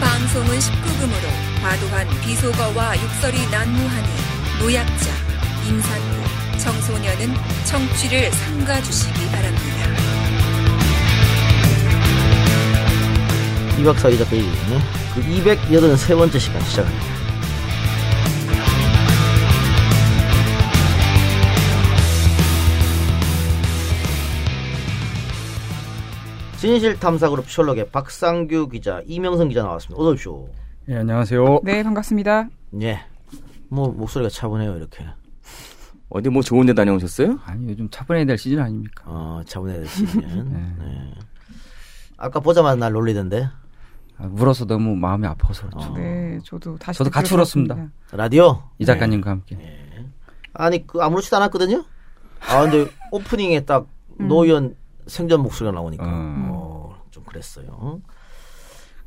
방송은 19금으로 과도한 비속어와 욕설이 난무하니 노약자, 임산부, 청소년은 청취를 삼가주시기 바랍니다. 이 박사 이 작가 얘기는 그 283번째 시간 시작합니다. 진실탐사그룹 셜록의 박상규 기자, 이명선 기자 나왔습니다. 어서 오십시오. 예, 안녕하세요. 네, 반갑습니다. 예. 뭐, 목소리가 차분해요, 이렇게. 어디 뭐 좋은 데 다녀오셨어요? 아니, 요즘 차분해야 될 시즌 아닙니까? 어, 차분해야 되시면. 네. 아까 보자마자 날 놀리던데. 아, 울어서 너무 마음이 아파서 그렇죠. 네, 저도 다시 저도 같이 울었습니다. 라디오? 이 작가님과 함께. 아니, 그, 아무렇지도 않았거든요? 아, 근데 오프닝에 딱 노연 생전 목소리가 나오니까. 음. 어, 좀 그랬어요.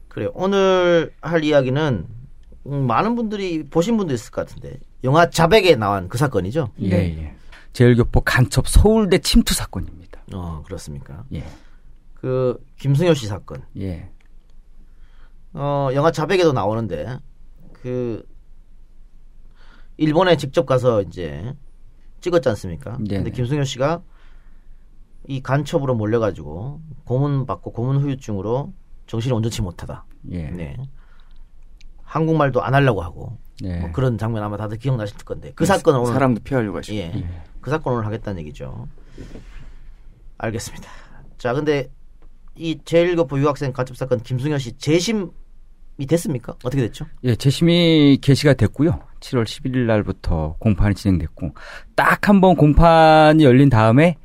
그래요. 오늘 할 이야기는, 음, 많은 분들이 보신 분도 있을 것 같은데, 영화 자백에 나온 그 사건이죠? 예, 네. 예. 제일교포 간첩 서울대 침투 사건입니다. 어, 그렇습니까? 예, 그, 김승효 씨 사건. 예. 어, 영화 자백에도 나오는데, 그, 일본에 직접 가서 이제 찍었지 않습니까? 네네. 근데 김승효 씨가 이 간첩으로 몰려가지고 고문 받고 고문 후유증으로 정신이 온전치 못하다. 예. 네. 한국말도 안 하려고 하고 네. 뭐 그런 장면 아마 다들 기억나실 건데 그 사건을 오늘 사람도 피하려고 하시고. 예. 그 사건을 오늘 하겠다는 얘기죠. 알겠습니다. 자, 근데 이 제1교포 유학생 간첩 사건 김승현 씨 재심이 됐습니까? 어떻게 됐죠? 예, 재심이 개시가 됐고요. 7월 11일 날부터 공판이 진행됐고 딱 한 번 공판이 열린 다음에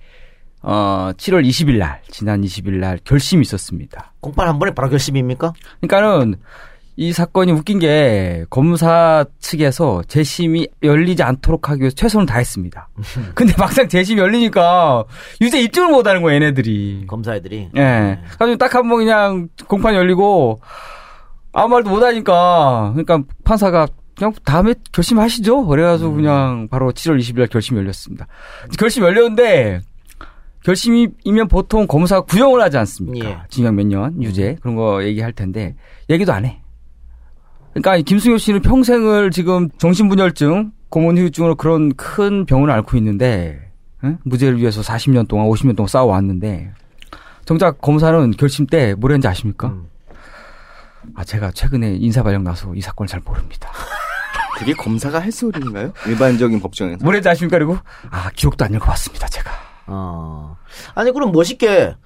어 7월 20일 날 지난 20일 날 결심이 있었습니다. 공판 한 번에 바로 결심입니까? 그러니까는 이 사건이 웃긴 게 검사 측에서 재심이 열리지 않도록 하기 위해서 최선을 다했습니다. 근데 막상 재심이 열리니까 유죄 입증을 못 하는 거예요, 얘네들이. 검사 애들이. 예. 가지고 딱 한 번 그냥 공판이 열리고 아무 말도 못 하니까 그러니까 판사가 그냥 다음에 결심하시죠. 그래가지고 그냥 바로 7월 20일 날 결심이 열렸습니다. 결심 열렸는데 결심이면 보통 검사가 구형을 하지 않습니까? 예. 징역 몇 년, 유죄 그런 거 얘기할 텐데 얘기도 안 해. 그러니까 이 김승효 씨는 평생을 지금 정신분열증, 고문후유증으로 그런 큰 병을 앓고 있는데 응? 무죄를 위해서 40년 동안, 50년 동안 싸워왔는데 정작 검사는 결심 때 뭐랬는지 아십니까? 음. 아 제가 최근에 인사발령 나서 이 사건을 잘 모릅니다. 그게 검사가 할 소리인가요? 일반적인 법정에서. 뭐랬는지 아십니까? 그리고 아 기록도 안 읽어봤습니다. 제가. 어. 아니, 그럼 멋있게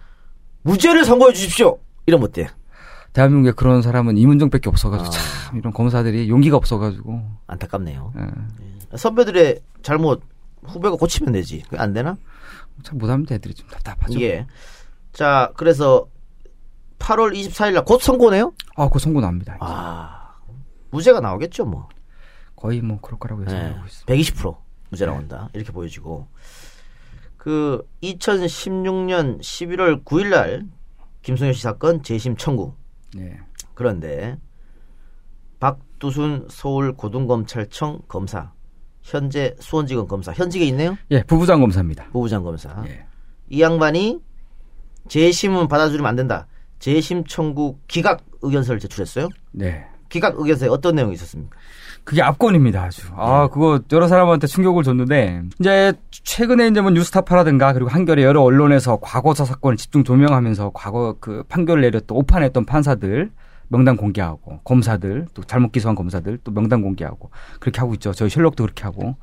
무죄를 선고해 주십시오. 이러면 어때? 대한민국에 그런 사람은 이문정밖에 없어가지고 아. 참 이런 검사들이 용기가 없어가지고 안타깝네요. 예. 선배들의 잘못 후배가 고치면 되지. 안 되나? 참 못하면 애들이 좀 답답하죠. 예. 자, 그래서 8월 24일 날 곧 선고네요? 아, 그 선고 납니다. 아, 무죄가 나오겠죠, 뭐. 거의 뭐 그럴 거라고 네, 예상하고 있습니다. 120% 무죄 나온다. 이렇게 보여지고. 그 2016년 11월 9일 날 김승현 씨 사건 재심 청구. 네. 그런데 박두순 서울 고등검찰청 검사, 현재 수원지검 검사, 현직에 있네요. 예, 부부장 검사입니다. 부부장 검사. 예. 이 양반이 재심은 받아주면 안 된다. 재심 청구 기각 의견서를 제출했어요. 네. 기각 의견서에 어떤 내용이 있었습니까? 그게 압권입니다, 아주. 네. 아, 그거 여러 사람한테 충격을 줬는데, 이제 최근에 이제 뭐 뉴스타파라든가 그리고 한겨레 여러 언론에서 과거사 사건을 집중 조명하면서 과거 그 판결을 내렸던 오판했던 판사들 명단 공개하고 검사들 또 잘못 기소한 검사들 또 명단 공개하고 그렇게 하고 있죠. 저희 셜록도 그렇게 하고.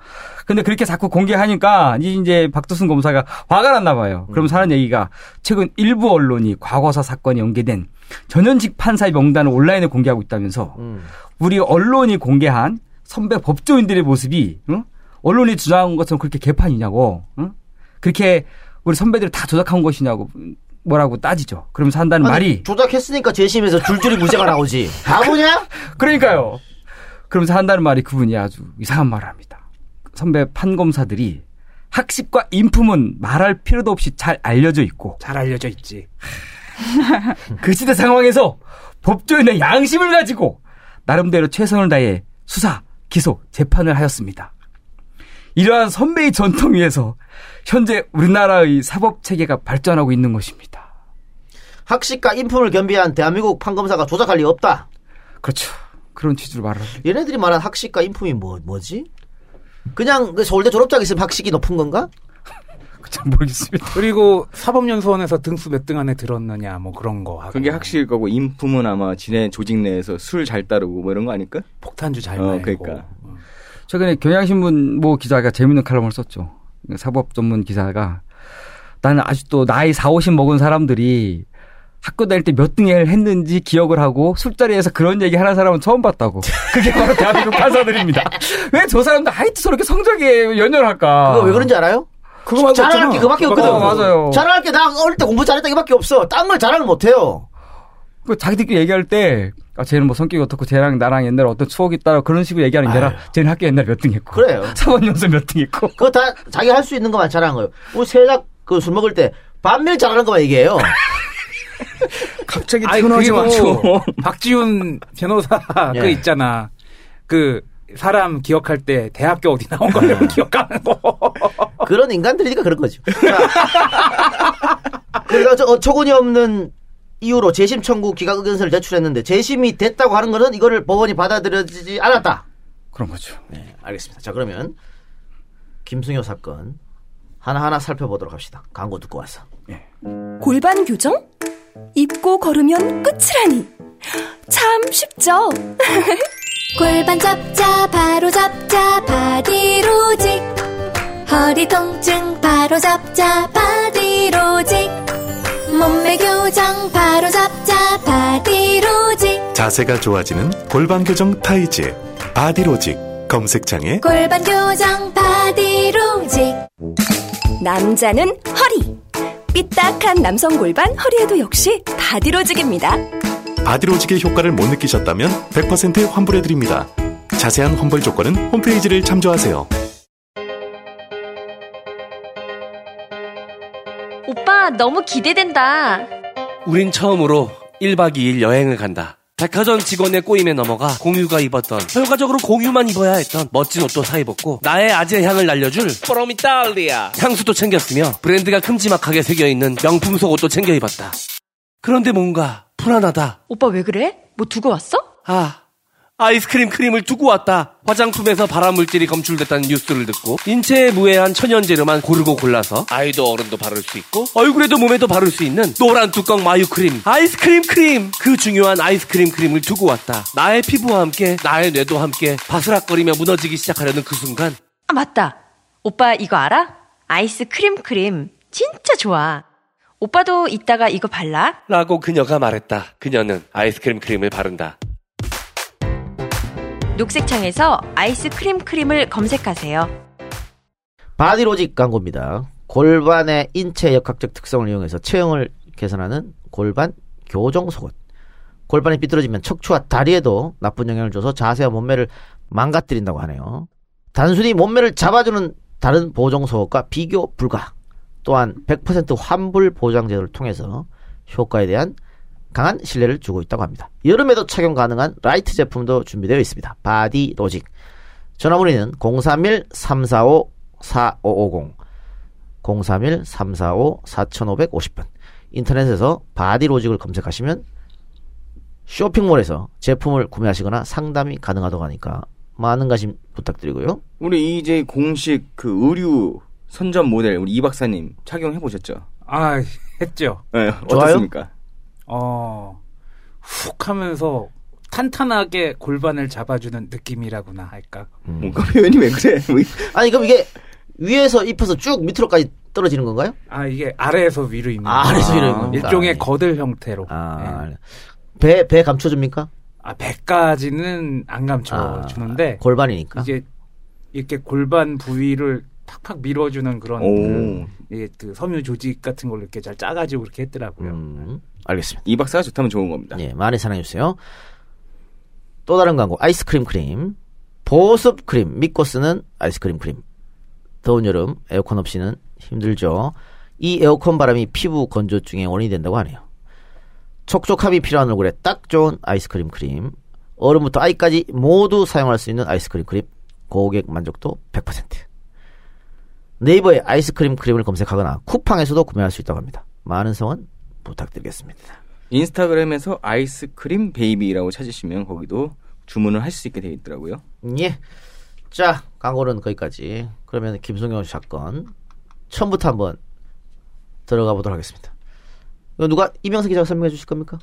근데 그렇게 자꾸 공개하니까 이제 박두순 검사가 화가 났나 봐요. 그럼 사는 얘기가 최근 일부 언론이 과거사 사건이 연계된 전현직 판사의 명단을 온라인에 공개하고 있다면서 음. 우리 언론이 공개한 선배 법조인들의 모습이 응? 언론이 주장한 것처럼 그렇게 개판이냐고 응? 그렇게 우리 선배들이 다 조작한 것이냐고 뭐라고 따지죠. 그러면서 한다는 아니, 말이 조작했으니까 재심에서 줄줄이 무죄가 나오지. 바보냐? 그러니까요. 그러면서 한다는 말이 그분이 아주 이상한 말을 합니다. 선배 판검사들이 학식과 인품은 말할 필요도 없이 잘 알려져 있고 잘 알려져 있지. 그 시대 상황에서 법조인의 양심을 가지고 나름대로 최선을 다해 수사, 기소, 재판을 하였습니다. 이러한 선배의 전통 위에서 현재 우리나라의 사법 체계가 발전하고 있는 것입니다. 학식과 인품을 겸비한 대한민국 판검사가 조작할 리 없다. 그렇죠. 그런 취지로 말을 합니다. 얘네들이 말한 학식과 인품이 뭐 뭐지? 그냥 그 서울대 졸업장 있으면 학식이 높은 건가? 잘 모르겠습니다. 그리고 사법연수원에서 등수 몇 등 안에 들었느냐 뭐 그런 거 하고 그게 학식일 거고 인품은 아마 지네 조직 내에서 술 잘 따르고 뭐 이런 거 아닐까? 폭탄주 잘 어, 말고 그러니까. 어. 최근에 경향신문 모 기자가 재밌는 칼럼을 썼죠. 사법 전문 기사가 나는 아직도 나이 4, 50 먹은 사람들이 학교 다닐 때 몇 등을 했는지 기억을 하고 술자리에서 그런 얘기 하는 사람은 처음 봤다고. 그게 바로 대한민국 판사들입니다. 왜 저 사람들 하이트 저렇게 성적에 연연할까? 그거 왜 그런지 알아요? 그거 말고 자랑할 없잖아. 게 그밖에 없거든. 말고 맞아요. 자랑할 게 나 어릴 때 공부 잘했다 이밖에 없어. 딴 걸 자랑을 못 해요. 그 자기들끼리 얘기할 때, 아, 쟤는 뭐 성격이 어떻고, 쟤랑 나랑 옛날에 어떤 추억이 있다, 그런 식으로 얘기하는 게 아니라, 쟤는 학교 옛날에 몇 등 했고. 그래요. 사법연수 몇등 했고. 그거 다 자기 할 수 있는 것만 자랑한 거예요. 우리 세작 그 술 먹을 때 반면 잘하는 것만 얘기해요. 갑자기 튀어나오지 마죠. 그리고 박지훈 변호사 예. 그 있잖아 그 사람 기억할 때 대학교 어디 나온 거를 기억하는 거 그런 인간들이니까 그런 거죠. 자, 그래서 저 어처구니 없는 이유로 재심 청구 기각 의견서를 제출했는데 재심이 됐다고 하는 것은 이거를 법원이 받아들여지지 않았다. 그런 거죠. 네, 알겠습니다. 자, 그러면 김승효 사건 하나하나 살펴보도록 합시다. 광고 듣고 와서. 골반 교정? 입고 걸으면 끝이라니. 참 쉽죠? 골반 잡자 바로 잡자 바디로직. 허리 통증 바로 잡자 바디로직. 몸매 교정 바로 잡자 바디로직. 자세가 좋아지는 골반 교정 타이즈 바디로직. 검색창에 골반 교정 바디로직. 남자는 허리. 삐딱한 남성 골반 허리에도 역시 바디로직입니다. 바디로직의 효과를 못 느끼셨다면 100% 환불해드립니다. 자세한 환불 조건은 홈페이지를 참조하세요. 오빠 너무 기대된다. 우린 처음으로 1박 2일 여행을 간다. 백화점 직원의 꼬임에 넘어가 공유가 입었던 결과적으로 공유만 입어야 했던 멋진 옷도 사 입었고 나의 아재 향을 날려줄 프로미탈리아 향수도 챙겼으며 브랜드가 큼지막하게 새겨있는 명품 속옷도 챙겨 입었다. 그런데 뭔가 불안하다. 오빠 왜 그래? 뭐 두고 왔어? 아, 아이스크림 크림을 두고 왔다. 화장품에서 발암물질이 검출됐다는 뉴스를 듣고 인체에 무해한 천연재료만 고르고 골라서 아이도 어른도 바를 수 있고 얼굴에도 몸에도 바를 수 있는 노란 뚜껑 마유 크림, 아이스크림 크림. 그 중요한 아이스크림 크림을 두고 왔다. 나의 피부와 함께 나의 뇌도 함께 바스락거리며 무너지기 시작하려는 그 순간 아 맞다. 오빠 이거 알아? 아이스 크림 크림 진짜 좋아. 오빠도 이따가 이거 발라. 라고 그녀가 말했다. 그녀는 아이스크림 크림을 바른다. 녹색 창에서 아이스 크림 크림을 검색하세요. 바디로직 광고입니다. 골반의 인체 역학적 특성을 이용해서 체형을 개선하는 골반 교정 속옷. 골반이 삐뚤어지면 척추와 다리에도 나쁜 영향을 줘서 자세와 몸매를 망가뜨린다고 하네요. 단순히 몸매를 잡아주는 다른 보정 속옷과 비교 불가. 또한 100% 환불 보장 제도를 통해서 효과에 대한 강한 신뢰를 주고 있다고 합니다. 여름에도 착용 가능한 light 제품도 준비되어 있습니다. 바디 로직. 전화 문의는 031-345-4550 031-345-4550번 인터넷에서 바디 로직을 검색하시면 쇼핑몰에서 제품을 구매하시거나 상담이 가능하다고 하니까 많은 관심 부탁드리고요. 우리 이제 공식 그 의류 선전 모델 우리 이 박사님 착용해 보셨죠? 아 했죠 네? 어떻습니까? 어, 훅 하면서 탄탄하게 골반을 잡아주는 느낌이라구나 할까. 뭔가 표현이 왜 그래? 뭐 이- 아니 그럼 이게 위에서 입혀서 쭉 밑으로까지 떨어지는 건가요? 아, 이게 아래에서 위로 입는. 아, 아래에서 위로 아, 입는 거구나. 일종의 거들 형태로. 아, 예. 배, 배 감춰줍니까? 아, 배까지는 안 감춰 아, 주는데, 골반이니까. 이제 이렇게 골반 부위를 팍팍 밀어주는 그런 오. 그, 예, 그 섬유 조직 같은 걸 이렇게 잘 짜가지고 이렇게 했더라고요. 음, 알겠습니다. 이 박사가 좋다면 좋은 겁니다. 예, 많이 사랑해주세요. 또 다른 광고, 아이스크림 크림. 보습 크림, 믿고 쓰는 아이스크림 크림. 더운 여름, 에어컨 없이는 힘들죠. 이 에어컨 바람이 피부 건조증의 원인이 된다고 하네요. 촉촉함이 필요한 얼굴에 딱 좋은 아이스크림 크림. 어른부터 아이까지 모두 사용할 수 있는 아이스크림 크림. 고객 만족도 100%. 네이버에 아이스크림 크림을 검색하거나 쿠팡에서도 구매할 수 있다고 합니다. 많은 성원 부탁드리겠습니다. 인스타그램에서 아이스크림 베이비라고 찾으시면 거기도 주문을 할 수 있게 되어 있더라고요. 예. 자, 광고는 거기까지. 그러면 김성경 사건 처음부터 한번 들어가 보도록 하겠습니다. 이거 누가 이명석 기자가 설명해 주실 겁니까?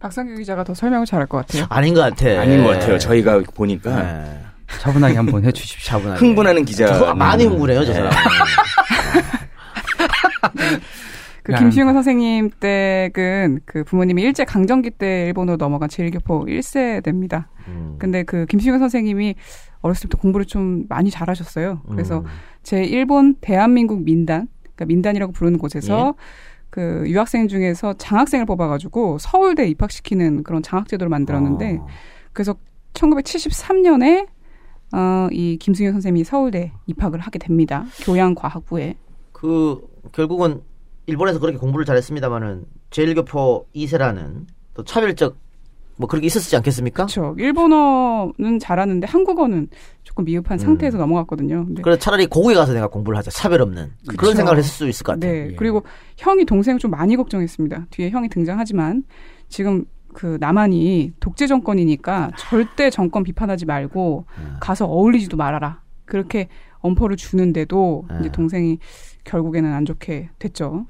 박상규 기자가 더 설명을 잘할 것 같아요. 아닌 것 같아. 아닌 것 같아요. 저희가 보니까 네. 차분하게 한번 해주십시오. 차분하게. 흥분하는 기자. 저 많이 흥분해요, 저 사람. 그 야. 김시웅 선생님 댁은 그 부모님이 일제 강점기 때 일본으로 넘어간 제1교포 1세대입니다. 음. 근데 그 김시웅 선생님이 어렸을 때부터 공부를 좀 많이 잘하셨어요. 그래서 음. 제 일본 대한민국 민단, 그러니까 민단이라고 부르는 곳에서 예. 그 유학생 중에서 장학생을 뽑아가지고 서울대 입학시키는 그런 장학제도를 만들었는데 어. 그래서 1973년에 어, 이 김승현 선생님이 서울대 입학을 하게 됩니다. 교양과학부에. 그 결국은 일본에서 그렇게 공부를 잘했습니다만은 제1교포 2세라는 또 차별적 뭐 그렇게 있었지 않겠습니까? 그렇죠. 일본어는 잘하는데 한국어는 조금 미흡한 상태에서 넘어갔거든요. 근데 그래서 차라리 고국에 가서 내가 공부를 하자. 차별 없는 그런 그쵸. 생각을 했을 수 있을 것 같아요. 네. 그리고 형이 동생을 좀 많이 걱정했습니다. 뒤에 형이 등장하지만 지금 그 남한이 독재 정권이니까 절대 정권 비판하지 말고 가서 어울리지도 말아라. 그렇게 엄포를 주는데도 네. 이제 동생이 결국에는 안 좋게 됐죠.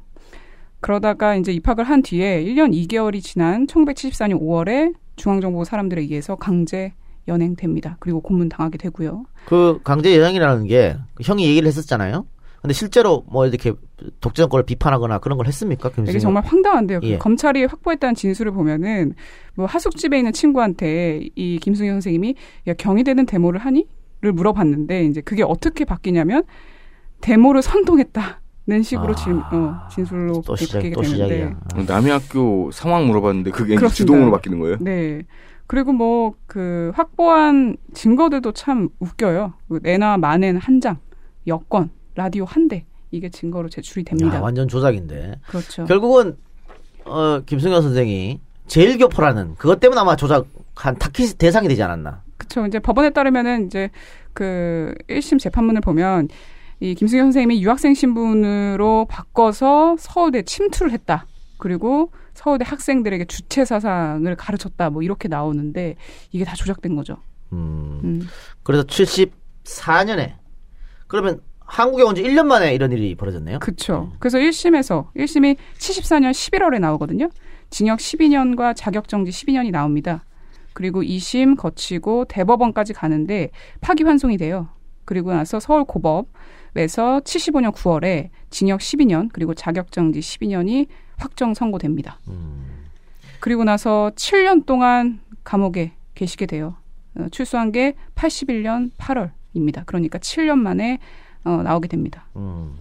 그러다가 이제 입학을 한 뒤에 1년 2개월이 지난 1974년 5월에 중앙정보 사람들에 의해서 강제 연행됩니다. 그리고 고문 당하게 되고요. 그 강제 여행이라는 게그 형이 얘기를 했었잖아요. 근데 실제로 뭐 이렇게 독재 정권을 비판하거나 그런 걸 했습니까? 이게 김승현? 정말 황당한데요. 그 예. 검찰이 확보했다는 진술을 보면은 뭐 하숙집에 있는 친구한테 이 김승현 선생님이 야 경희대는 데모를 하니?를 물어봤는데 이제 그게 어떻게 바뀌냐면 데모를 선동했다 는 식으로 아, 진, 어, 진술로 또 시작 바뀌게 또 되는데 시작이야. 남의 학교 상황 물어봤는데 그게 이제 그렇습니다. 주동으로 바뀌는 거예요? 네. 그리고 뭐 그 확보한 증거들도 참 웃겨요. 그 내나 만엔 한 장, 여권, 라디오 한 대. 이게 증거로 제출이 됩니다. 야, 완전 조작인데. 그렇죠. 결국은 어, 김승현 선생이 제일 교포라는 그것 때문에 아마 조작한 타깃 대상이 되지 않았나. 그렇죠. 이제 법원에 따르면은 이제 그 1심 재판문을 보면 이 김승현 선생님이 유학생 신분으로 바꿔서 서울대 침투를 했다. 그리고 서울대 학생들에게 주체 사상을 가르쳤다. 뭐 이렇게 나오는데 이게 다 조작된 거죠. 음. 음. 그래서 74년에 그러면 한국에 온 지 1년 만에 이런 일이 벌어졌네요. 그렇죠. 그래서 1심에서 1심이 74년 11월에 나오거든요. 징역 12년과 자격 정지 12년이 나옵니다. 그리고 2심 거치고 대법원까지 가는데 파기환송이 돼요. 그리고 나서 서울 고법에서 75년 9월에 징역 12년 그리고 자격 정지 12년이 확정 선고됩니다. 그리고 나서 7년 동안 감옥에 계시게 돼요. 어, 출소한 게 81년 8월입니다. 그러니까 7년 만에 어, 나오게 됩니다. 음.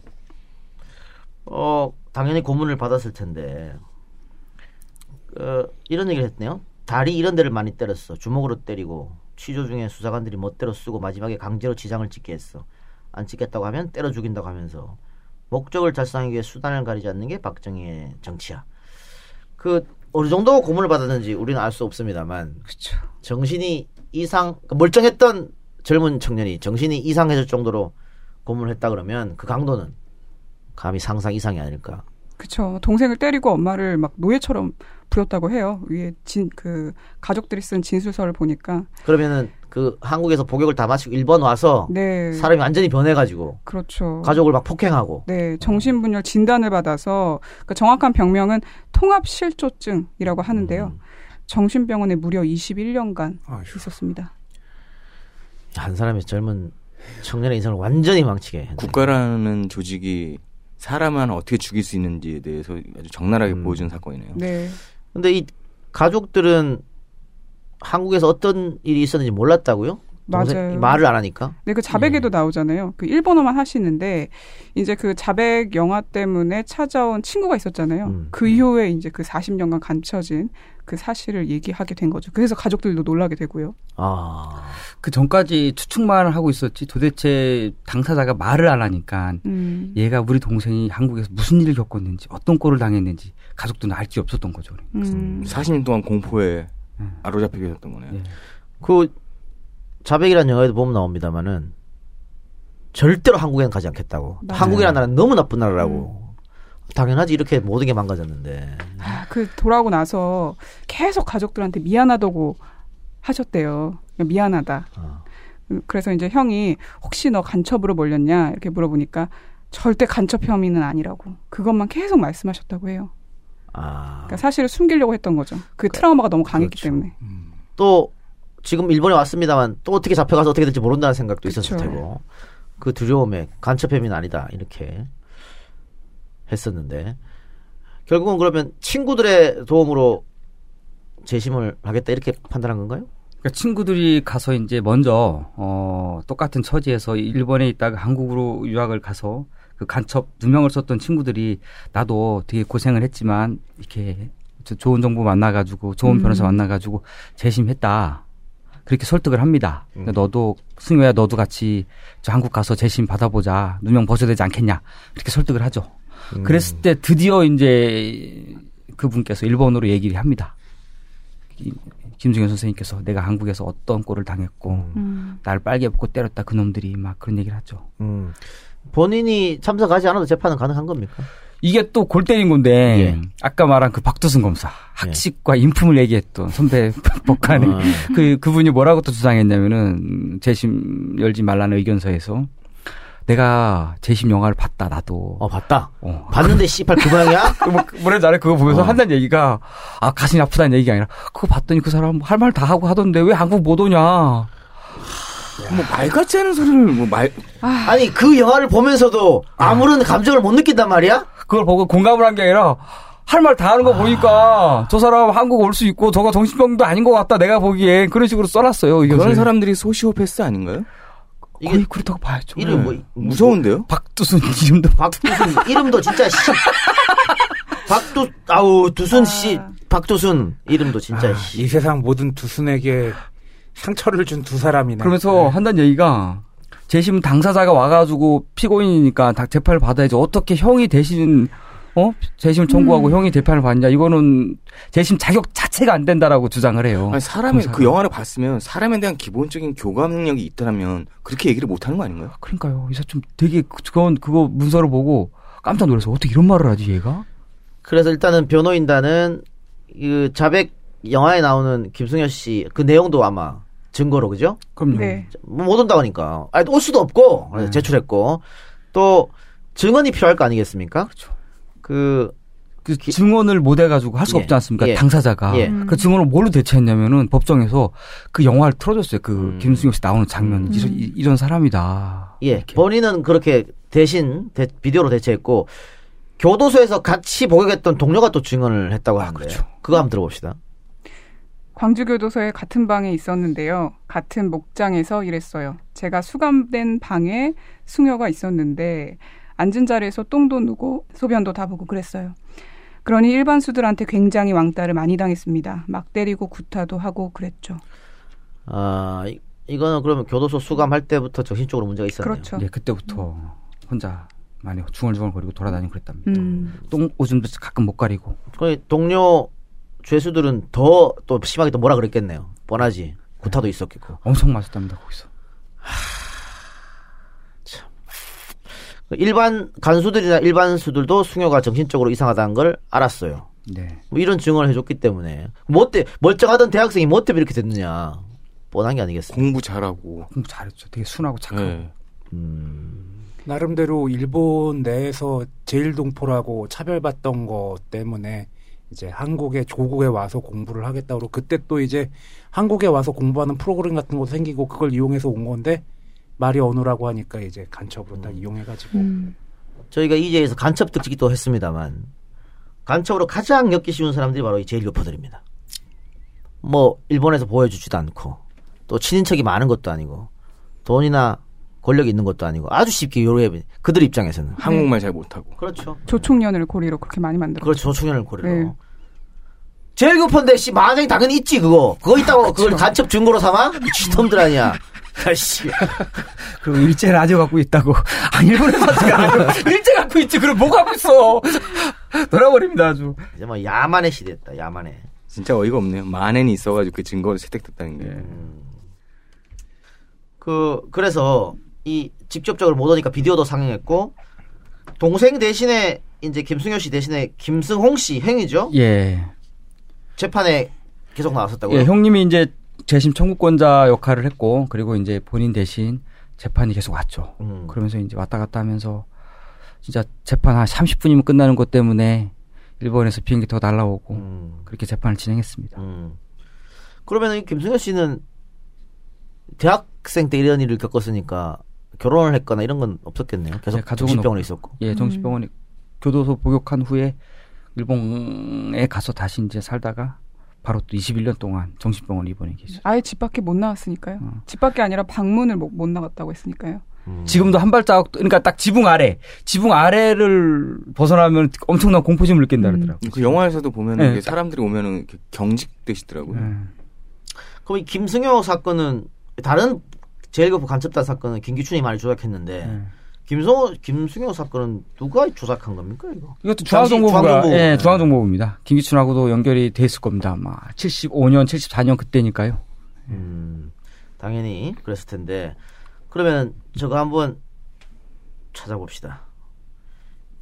어, 당연히 고문을 받았을 텐데, 어, 이런 얘기를 했네요. 다리 이런 데를 많이 때렸어. 주먹으로 때리고, 취조 중에 수사관들이 멋대로 쓰고 마지막에 강제로 지장을 찍게 했어. 안 찍겠다고 하면 때려 죽인다고 하면서, 목적을 달성하기 위해 수단을 가리지 않는 게 박정희의 정치야. 그, 어느 정도 고문을 받았는지 우리는 알 수 없습니다만, 그렇죠. 정신이 이상, 멀쩡했던 젊은 청년이 정신이 이상해질 정도로 고문을 했다 그러면 그 강도는 감히 상상 이상이 아닐까. 그렇죠. 동생을 때리고 엄마를 막 노예처럼 부렸다고 해요. 위에 진 그 가족들이 쓴 진술서를 보니까 그러면은 그 한국에서 복역을 다 마치고 일본 와서 네. 사람이 완전히 변해가지고 그렇죠. 가족을 막 폭행하고 네, 정신분열 진단을 받아서 그 정확한 병명은 통합실조증이라고 하는데요. 음. 정신병원에 무려 21년간 있었습니다. 한 사람의 젊은 청년의 인생을 완전히 망치게 했네. 국가라는 조직이 사람을 어떻게 죽일 수 있는지에 대해서 아주 적나라하게 음. 보여준 사건이네요. 네. 근데 이 가족들은 한국에서 어떤 일이 있었는지 몰랐다고요? 맞아요. 말을 안 하니까. 네, 그 자백에도 나오잖아요. 그 일본어만 하시는데 이제 그 자백 영화 때문에 찾아온 친구가 있었잖아요. 음. 그 이후에 이제 그 40년간 감춰진 그 사실을 얘기하게 된 거죠. 그래서 가족들도 놀라게 되고요. 아, 그 전까지 추측만 하고 있었지 도대체 당사자가 말을 안 하니까 음. 얘가 우리 동생이 한국에서 무슨 일을 겪었는지 어떤 꼴을 당했는지 가족들은 알게 없었던 거죠. 음. 40년 동안 공포에 음. 아로잡히게 됐던 거네요. 예. 그 자백이라는 영화에도 보면 나옵니다만은 절대로 한국에는 가지 않겠다고. 맞아요. 한국이라는 나라는 너무 나쁜 나라라고. 당연하지 이렇게 모든 게 망가졌는데. 아, 그 돌아오고 나서 계속 가족들한테 미안하다고 하셨대요. 미안하다. 어. 음, 그래서 이제 형이 혹시 너 간첩으로 몰렸냐 이렇게 물어보니까 절대 간첩 혐의는 아니라고 그것만 계속 말씀하셨다고 해요. 아. 그러니까 사실을 숨기려고 했던 거죠. 그 트라우마가 너무 강했기 때문에. 또 지금 일본에 왔습니다만 또 어떻게 잡혀가서 어떻게 될지 모른다는 생각도 있었을 그쵸. 테고 그 두려움에 간첩 혐의는 아니다 이렇게 했었는데 결국은 그러면 친구들의 도움으로 재심을 하겠다 이렇게 판단한 건가요? 그러니까 친구들이 가서 이제 먼저 어 똑같은 처지에서 일본에 있다가 한국으로 유학을 가서 그 간첩 누명을 썼던 친구들이 나도 되게 고생을 했지만 이렇게 저- 좋은 정보 만나가지고 좋은 음. 변호사 만나가지고 재심했다. 그렇게 설득을 합니다. 음. 그러니까 너도 승효야 너도 같이 저 한국 가서 재심 받아보자. 누명 벗어야 되지 않겠냐. 이렇게 설득을 하죠. 음. 그랬을 때 드디어 이제 그분께서 일본어로 얘기를 합니다. 이- 김승현 선생님께서 내가 한국에서 어떤 꼴을 당했고 음. 나를 빨개 입고 때렸다 그놈들이 막 그런 얘기를 하죠. 음. 본인이 참석하지 않아도 재판은 가능한 겁니까? 이게 또 골 때린 건데 예. 아까 말한 그 박두순 검사 학식과 인품을 얘기했던 선배 법관이 아. 그 그분이 뭐라고 또 주장했냐면은 재심 열지 말라는 의견서에서 내가 재심 영화를 봤다 나도 어 봤다. 어. 봤는데 씨발 그 모양이야? 뭐, 뭐라 잘해 그거 보면서 어. 한다는 얘기가 아 가슴이 아프다는 얘기가 아니라 그거 봤더니 그 사람 할 말 다 하고 하던데 왜 한국 못 오냐 뭐말 같지 않은 소리를 뭐 말 아니 그 영화를 보면서도 아무런 감정을 못 느낀단 말이야? 그걸 보고 공감을 한 게 아니라 할 말 다 하는 거 보니까 저 사람 한국 올 수 있고 저거 정신병도 아닌 것 같다 내가 보기엔 그런 식으로 써놨어요 이것을 그런 사람들이 소시오패스 아닌가요? 이게 거의 그렇다고 봐야죠 이름 뭐 무서운데요? 박두순 이름도 박두순 이름도 진짜 씨. 박두 아우 두순 씨 박두순 이름도 진짜 아, 씨. 이 세상 모든 두순에게 상처를 준 두 사람이네. 그러면서 한다는 얘기가 재심 당사자가 와가지고 피고인이니까 다 재판을 받아야지 어떻게 형이 대신 어 재심을 청구하고 음. 형이 재판을 받냐 이거는 재심 자격 자체가 안 된다라고 주장을 해요. 아니 사람이 검사가. 그 영화를 봤으면 사람에 대한 기본적인 교감 능력이 있다면 그렇게 얘기를 못 하는 거 아닌가요? 그러니까요. 이사 좀 되게 그- 그건 그거 문서를 보고 깜짝 놀라서 어떻게 이런 말을 하지 얘가? 그래서 일단은 변호인단은 그 자백 영화에 나오는 김승현 씨 그 내용도 아마 증거로 그죠? 그럼요. 네. 뭐못 온다고 하니까. 아니 올 수도 없고 네. 제출했고 또 증언이 필요할 거 아니겠습니까? 그렇죠. 그 그 증언을 못 해가지고 할 수가 예. 없지 않습니까? 예. 당사자가. 예. 그 증언을 뭘로 대체했냐면은 법정에서 그 영화를 틀어줬어요. 그 음. 김승용 씨 나오는 장면. 음. 이런, 이- 이런 사람이다. 예, 이렇게. 본인은 그렇게 대신 대- 비디오로 대체했고 교도소에서 같이 복역했던 동료가 또 증언을 했다고 하는데 그렇죠. 그거 한번 들어봅시다. 광주교도소에 같은 방에 있었는데요. 같은 목장에서 일했어요. 제가 수감된 방에 승효가 있었는데 앉은 자리에서 똥도 누고 소변도 다 보고 그랬어요. 그러니 일반 수들한테 굉장히 왕따를 많이 당했습니다. 막 때리고 구타도 하고 그랬죠. 아 이, 이거는 그러면 교도소 수감할 때부터 정신적으로 문제가 있었네요. 그렇죠. 예, 그때부터 혼자 많이 중얼중얼거리고 돌아다니고 그랬답니다. 음. 똥 오줌도 가끔 못 가리고. 그 동료 죄수들은 더 또 심하게 또 뭐라 그랬겠네요. 뻔하지. 구타도 있었겠고. 엄청 맞았답니다, 거기서. 일반 간수들이나 일반 수들도 승효가 정신적으로 이상하다는 걸 알았어요. 네. 뭐 이런 증언을 해줬기 때문에 뭐때 멀쩡하던 대학생이 뭐 때문에 이렇게 됐느냐 뻔한 게 아니겠어요. 공부 잘하고. 공부 잘했죠. 되게 순하고 착하고. 네. 나름대로 일본 내에서 제일 동포라고 차별받던 것 때문에 이제 한국에 조국에 와서 공부를 하겠다고 그때 또 이제 한국에 와서 공부하는 프로그램 같은 것도 생기고 그걸 이용해서 온 건데 말이 언어라고 하니까 이제 간첩으로 딱 이용해가지고 음. 저희가 이제에서 간첩 특집도 했습니다만 간첩으로 가장 엮기 쉬운 사람들이 바로 이 제일 교포들입니다. 뭐 일본에서 보여주지도 않고 또 친인척이 많은 것도 아니고 돈이나 권력이 있는 것도 아니고 아주 쉽게 요로해 그들 입장에서는 한국말 잘 못하고. 그렇죠. 조총련을 고리로 그렇게 많이 만들었죠. 그렇죠. 조충현을 고리로. 네. 제일 교포인데 씨 만약에 당연히 있지 그거. 그거 있다고 그걸 간첩 증거로 삼아? 미친놈들 아니야. 아씨. 그리고 일제를 아직 갖고 있다고. 아, 일본에서 해요. 일제 갖고 있지. 그럼 뭐 갖고 있어. 돌아버립니다, 아주. 이제 뭐 야만의 시대였다. 야만의. 진짜 어이가 없네요. 만엔이 있어가지고 그 증거를 채택됐다는 게. 그 그래서 이 직접적으로 못 오니까 비디오도 상영했고 동생 대신에 이제 김승효 씨 대신에 김승홍 씨 행위죠. 예. 재판에 계속 나왔었다고요. 예, 형님이 이제 재심 청구권자 역할을 했고 그리고 이제 본인 대신 재판이 계속 왔죠. 음. 그러면서 이제 왔다 갔다 하면서 진짜 재판 한 30분이면 끝나는 것 때문에 일본에서 비행기 타고 날라오고 음. 그렇게 재판을 진행했습니다. 음. 그러면 이 김승효 씨는 대학생 때 이런 일을 겪었으니까 결혼을 했거나 이런 건 없었겠네요. 계속 네, 가족은 정신병원에 없- 있었고. 예, 정신병원에 교도소 복역한 후에 일본에 가서 다시 이제 살다가 바로 또 21년 동안 정신병원 입원해 계셨어요. 아예 집 밖에 못 나왔으니까요. 집 밖에 아니라 방문을 못, 못 나갔다고 했으니까요. 음. 지금도 한 발자국 그러니까 딱 지붕 아래 지붕 아래를 벗어나면 엄청난 공포심을 느낀다 그러더라고요. 그 영화에서도 보면은 네, 사람들이 오면은 이렇게 경직되시더라고요. 그럼 이 김승효 사건은 다른 제1급 간첩단 사건은 김기춘이 많이 조작했는데 네. 김성호 김승효 사건은 누가 조작한 겁니까 이거? 이것도 중앙정보부가 중앙정보부. 예, 중앙정보부입니다. 김기춘하고도 연결이 돼 있을 겁니다. 아마 75년, 74년 그때니까요. 음, 당연히 그랬을 텐데 그러면 저거 한번 찾아봅시다.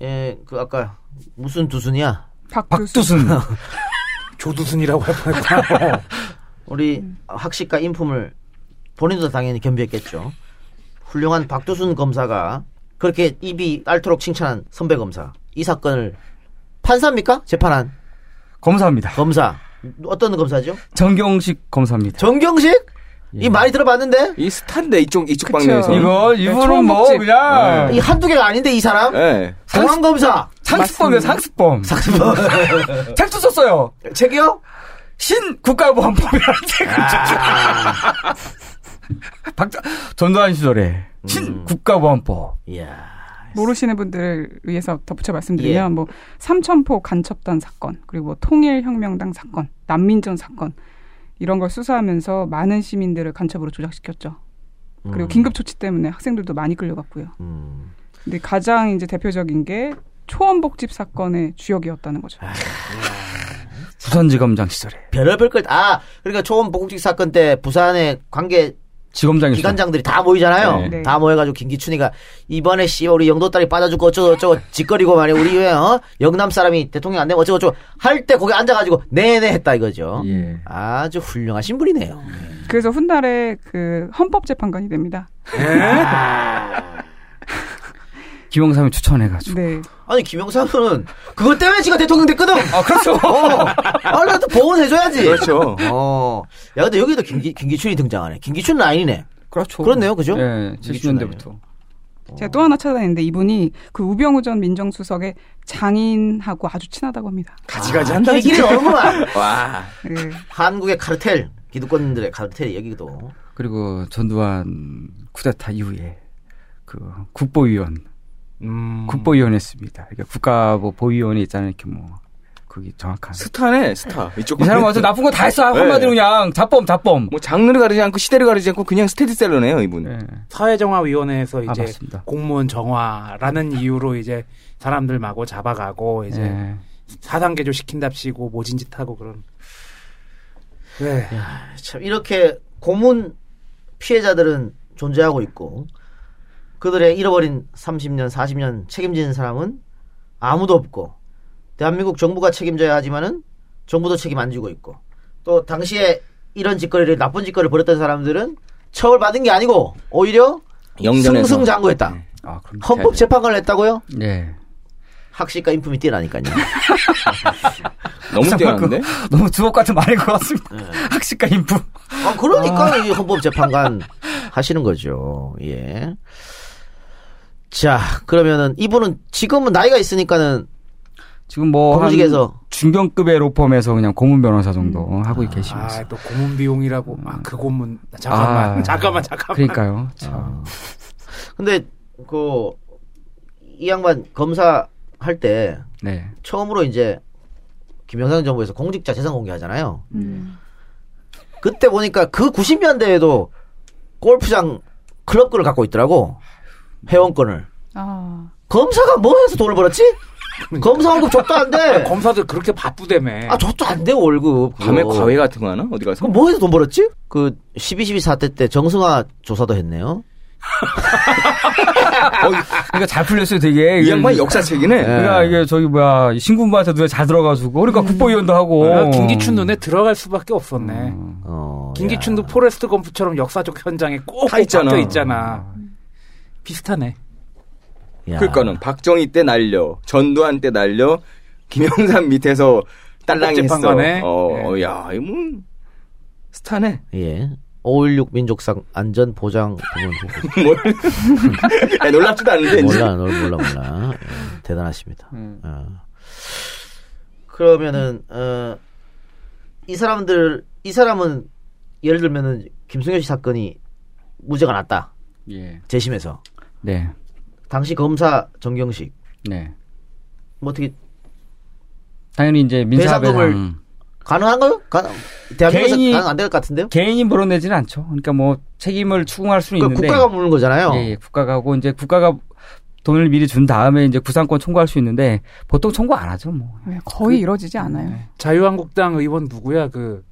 예, 그 아까 무슨 두순이야? 박두순. 조두순이라고 할 뻔했다. 우리 학식과 인품을 본인도 당연히 겸비했겠죠. 훌륭한 박두순 검사가 그렇게 입이 닳도록 칭찬한 선배 검사 이 사건을 판사입니까? 재판한 검사입니다. 검사 어떤 검사죠? 정경식 검사입니다. 정경식? 이 많이 들어봤는데? 이 스타인데 이쪽 이쪽. 방면에서 이거 이분은 뭐 그냥 이 한두 개가 아닌데 이 사람? 네. 공항 검사 상습범이요, 상습범. 상습범. 책도 썼어요. 책이요? 신 국가보안법이라는 책을 아. 박 전두환 시절에 음. 신 국가보안법. 이야. 모르시는 분들을 위해서 덧붙여 말씀드리면 예. 뭐 삼천포 간첩단 사건 그리고 뭐 통일혁명당 사건 난민전 사건 이런 걸 수사하면서 많은 시민들을 간첩으로 조작시켰죠. 그리고 음. 긴급 조치 때문에 학생들도 많이 끌려갔고요. 음. 근데 가장 이제 대표적인 게 초원복집 사건의 주역이었다는 거죠. 아, 부산지검장 시절에 별의별 걸, 아, 그러니까 초원 보국직 사건 때 부산에 관계 지검장이 기관장들이 다 모이잖아요. 네. 네. 다 모여가지고 김기춘이가 이번에 씨 우리 영도 딸이 빠져주고 어쩌고 저쩌고 짓거리고 말이야 우리 왜 어? 영남 사람이 대통령 안 되면 어쩌고 저쩌고 할 때 거기 앉아가지고 네네 했다 이거죠. 예. 아주 훌륭하신 분이네요. 그래서 훗날에 그 헌법재판관이 됩니다. 김영삼이 추천해가지고. 네. 아니 김영삼은 그것 때문에 지가 대통령 됐거든. 아 그렇죠. 어, 아나또 보온해줘야지. 그렇죠. 어, 야 근데 여기도 김기, 김기춘이 등장하네. 김기춘 라인이네. 그렇죠. 그렇네요, 그죠? 예, 김기춘 70년대부터. 제가 또 하나 찾아냈는데 이분이 그 우병우 전 민정수석의 장인하고 아주 친하다고 합니다. 가지가지 한다. 길이 진짜. 너무만. 와. 네. 한국의 카르텔 기득권들의 카르텔이 여기도. 그리고 전두환 쿠데타 이후에 그 국보위원, 음. 국보위원 했습니다. 그러니까 국가보 보위원이 있잖아요. 이렇게 뭐 그게 정확한. 스타네 스타. 이쪽 이 사람 완전 나쁜 거 다 했어. 한마디로 그냥 자범 자범. 뭐 장르를 가리지 않고 시대를 가리지 않고 그냥 스테디셀러네요 이분. 예. 사회정화위원회에서 아, 이제 맞습니다. 공무원 정화라는 이유로 이제 사람들 마구 잡아가고 이제 예. 사단계조 시킨답시고 모진짓 하고 그런. 네. 참 이렇게 고문 피해자들은 존재하고 있고 그들의 잃어버린 30년, 40년 책임지는 사람은 아무도 없고 대한민국 정부가 책임져야 하지만은 정부도 책임 안 지고 있고 또 당시에 이런 짓거리를 나쁜 짓거리를 벌였던 사람들은 처벌받은 게 아니고 오히려 영전에서. 승승장구했다. 아, 그럼 헌법 재판관을 했다고?요 예. 학식과 인품이 뛰어나니까요. 너무 뛰어난데? 너무 주옥 같은 말인 것 같습니다. 네. 학식과 인부. 아, 그러니까 이 헌법 재판관 하시는 거죠. 예. 자, 그러면은 이분은 지금은 나이가 있으니까는 지금 뭐 공직에서. 한 중견급의 로펌에서 그냥 고문 변호사 정도 하고 계시면서. 아, 또 고문 비용이라고. 아, 그 고문. 잠깐만. 아, 잠깐만, 잠깐만. 그러니까요. 참. 아. 근데 그 이 양반 검사 할때 네. 처음으로 이제 김영삼 정부에서 공직자 재산 공개하잖아요. 음. 그때 보니까 그 90년대에도 골프장 클럽권을 갖고 있더라고. 회원권을. 아. 검사가 뭐 해서 돈을 벌었지? 검사 월급 줬도 안 돼. 검사들 그렇게 바쁘다며. 아, 줬도 안 돼, 월급. 밤에 그거. 과외 같은 거 하나? 어디 가서? 그럼 뭐 해서 돈 벌었지? 그 12.12 사태 때 정승화 조사도 했네요. 그러니까 잘 풀렸어요, 되게. 이 양반 역사책이네. 그러니까 이게 저기 뭐야 신군부한테 눈에 잘 들어가지고 그러니까 국보위원도 하고. 아, 김기춘 눈에 들어갈 수밖에 없었네. 어, 김기춘도 포레스트 검프처럼 역사적 현장에 꼭 다 있잖아. 있잖아. 비슷하네. 야. 그러니까는 박정희 때 날려, 전두환 때 날려, 김영삼 밑에서 딸랑했어. 어, 어, 야, 이 뭐 스타네. 예. 5.16 민족상 안전보장 부분 뭘? 아니, 놀랍지도 않은데 이제. 몰라, 몰라, 몰라, 몰라. 예, 대단하십니다. 음. 어. 그러면은 어, 이 사람들 이 사람은 예를 들면은 김승현 씨 사건이 무죄가 났다 예. 재심에서 네. 당시 검사 정경식 네. 뭐 어떻게 당연히 이제 민사배상 배상금을 가능한가요? 가, 대한민국에서 개인이- 가능 안 될 것 같은데요? 개인이 물어내지는 않죠. 그러니까 뭐 책임을 추궁할 수는 그러니까 있는데 국가가 물는 거잖아요. 예, 예, 국가가 하고 이제 국가가 돈을 미리 준 다음에 이제 구상권 청구할 수 있는데 보통 청구 안 하죠, 뭐. 네, 거의 이루어지지 않아요. 자유한국당 의원 누구야? 그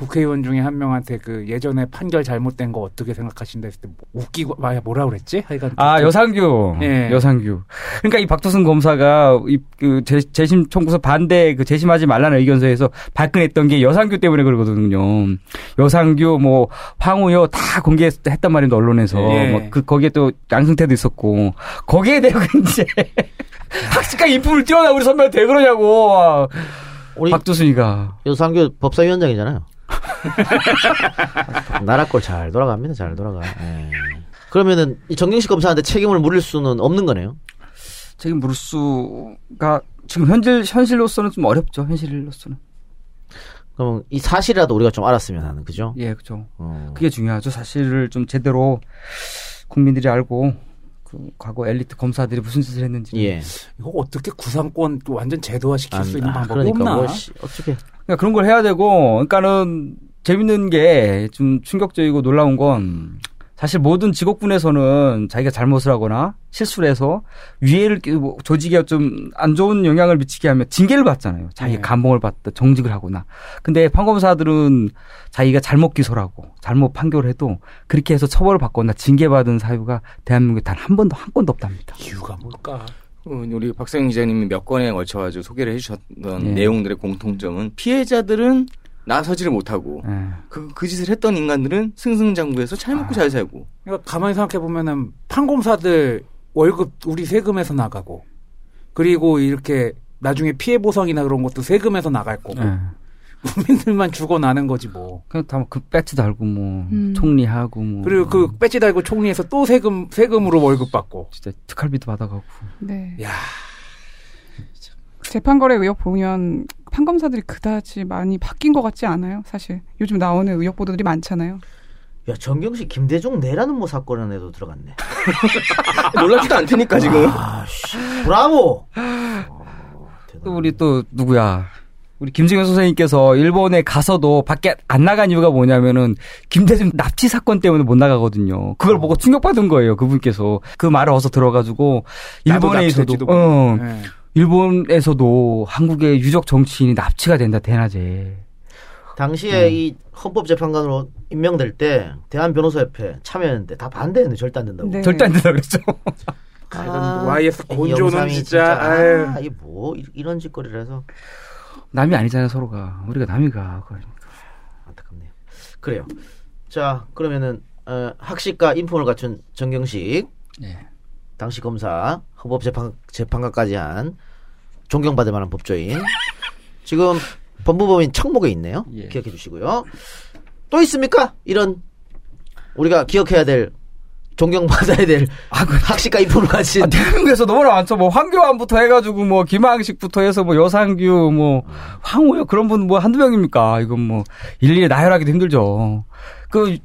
국회의원 중에 한 명한테 그 예전에 판결 잘못된 거 어떻게 생각하신다 했을 때뭐 웃기고 아 뭐라 그랬지? 하여간 아, 그- 여상규. 예. 여상규. 그러니까 이 박도순 검사가 이그 재심 청구서 반대 그 재심하지 말라는 의견서에서 발끈했던 게 여상규 때문에 그러거든요. 여상규 뭐 황우여 다 공개했단 말입니다, 언론에서. 예. 뭐그 거기에 또 양승태도 있었고 거기에 대고 이제 학식과 인품을 뛰어나 우리 선배한테 왜 그러냐고. 우리 박도순이가 여상규 법사위원장이잖아요. 나라 꼴 잘 돌아갑니다. 잘 돌아가. 예. 그러면은 이 정경식 검사한테 책임을 물을 수는 없는 거네요. 책임 물을 수가 지금 현실 현실로서는 좀 어렵죠. 현실로서는. 그럼 이 사실이라도 우리가 좀 알았으면 하는 그죠? 예, 그죠. 어. 그게 중요하죠. 사실을 좀 제대로 국민들이 알고 그 과거 엘리트 검사들이 무슨 짓을 했는지. 예. 이거 어떻게 구상권 또 완전 제도화 시킬 안- 수 있는 아, 방법이 그러니까 없나? 뭐 씨, 어떻게 그러니까 그런 걸 해야 되고, 그러니까는 재밌는 게 좀 충격적이고 놀라운 건 사실 모든 직업군에서는 자기가 잘못을 하거나 실수를 해서 위해를 끼- 뭐 조직에 좀 안 좋은 영향을 미치게 하면 징계를 받잖아요. 자기가 네. 감봉을 받다 정직을 하거나. 근데 판검사들은 자기가 잘못 기소하고 잘못 판결해도 그렇게 해서 처벌을 받거나 징계받은 사유가 대한민국에 단 한 번도 한 건도 없답니다. 이유가 뭘까? 어, 우리 박세영 기자님이 몇 건에 걸쳐가지고 소개를 해주셨던 예. 내용들의 공통점은 피해자들은 나서지를 못하고 예. 그, 그 짓을 했던 인간들은 승승장구해서 잘 먹고 잘 살고 그러니까 가만히 생각해 보면은 판검사들 월급 우리 세금에서 나가고 그리고 이렇게 나중에 피해 보상이나 그런 것도 세금에서 나갈 거고 예. 국민들만 죽어나는 거지 뭐. 그냥 다그 배지 달고 뭐 음. 총리하고 뭐 그리고 그 배지 달고 총리에서 또 세금 세금으로 월급 받고. 진짜 특활비도 받아가고. 네. 야 재판거래 의혹 보면 판검사들이 그다지 많이 바뀐 것 같지 않아요. 사실 요즘 나오는 의혹 보도들이 많잖아요. 야 정경식 김대중 내라는 뭐 사건에도 들어갔네. 놀랍지도 않다니까 지금 아 씨 브라보. 또 우리 또 누구야? 우리 김승현 선생님께서 일본에 가서도 밖에 안 나간 이유가 뭐냐면은 김대중 납치 사건 때문에 못 나가거든요. 그걸 보고 충격받은 거예요. 그분께서 그 말을 어서 들어가지고 일본에서도 어, 네. 일본에서도 한국의 유적 정치인이 납치가 된다 대낮에. 당시에 음. 이 헌법재판관으로 임명될 때 대한 변호사협회 참여했는데 다 반대했는데 절대 안 된다고. 네. 절대 안 된다 그랬죠. 아, YS 이 곤조는 진짜, 아유. 아, 이뭐 이런 짓거리를 해서 남이 아니잖아요 서로가. 우리가 남이가. 그러니까. 안타깝네요. 그래요. 자 그러면은 어, 학식과 인품을 갖춘 정경식 예. 당시 검사 헌법 재판 재판관까지 한 존경받을 만한 법조인 지금 법무법인 청목에 있네요. 예. 기억해 주시고요. 또 있습니까? 이런 우리가 기억해야 될 존경받아야 될 아, 그 학식과 인품을 가진 아, 대한민국에서 너무나 많죠. 뭐 황교안부터 해가지고 뭐 김항식부터 해서 뭐 여상규 뭐 황우여 그런 분 뭐 한두 명입니까? 이건 뭐 일일이 나열하기도 힘들죠. 그,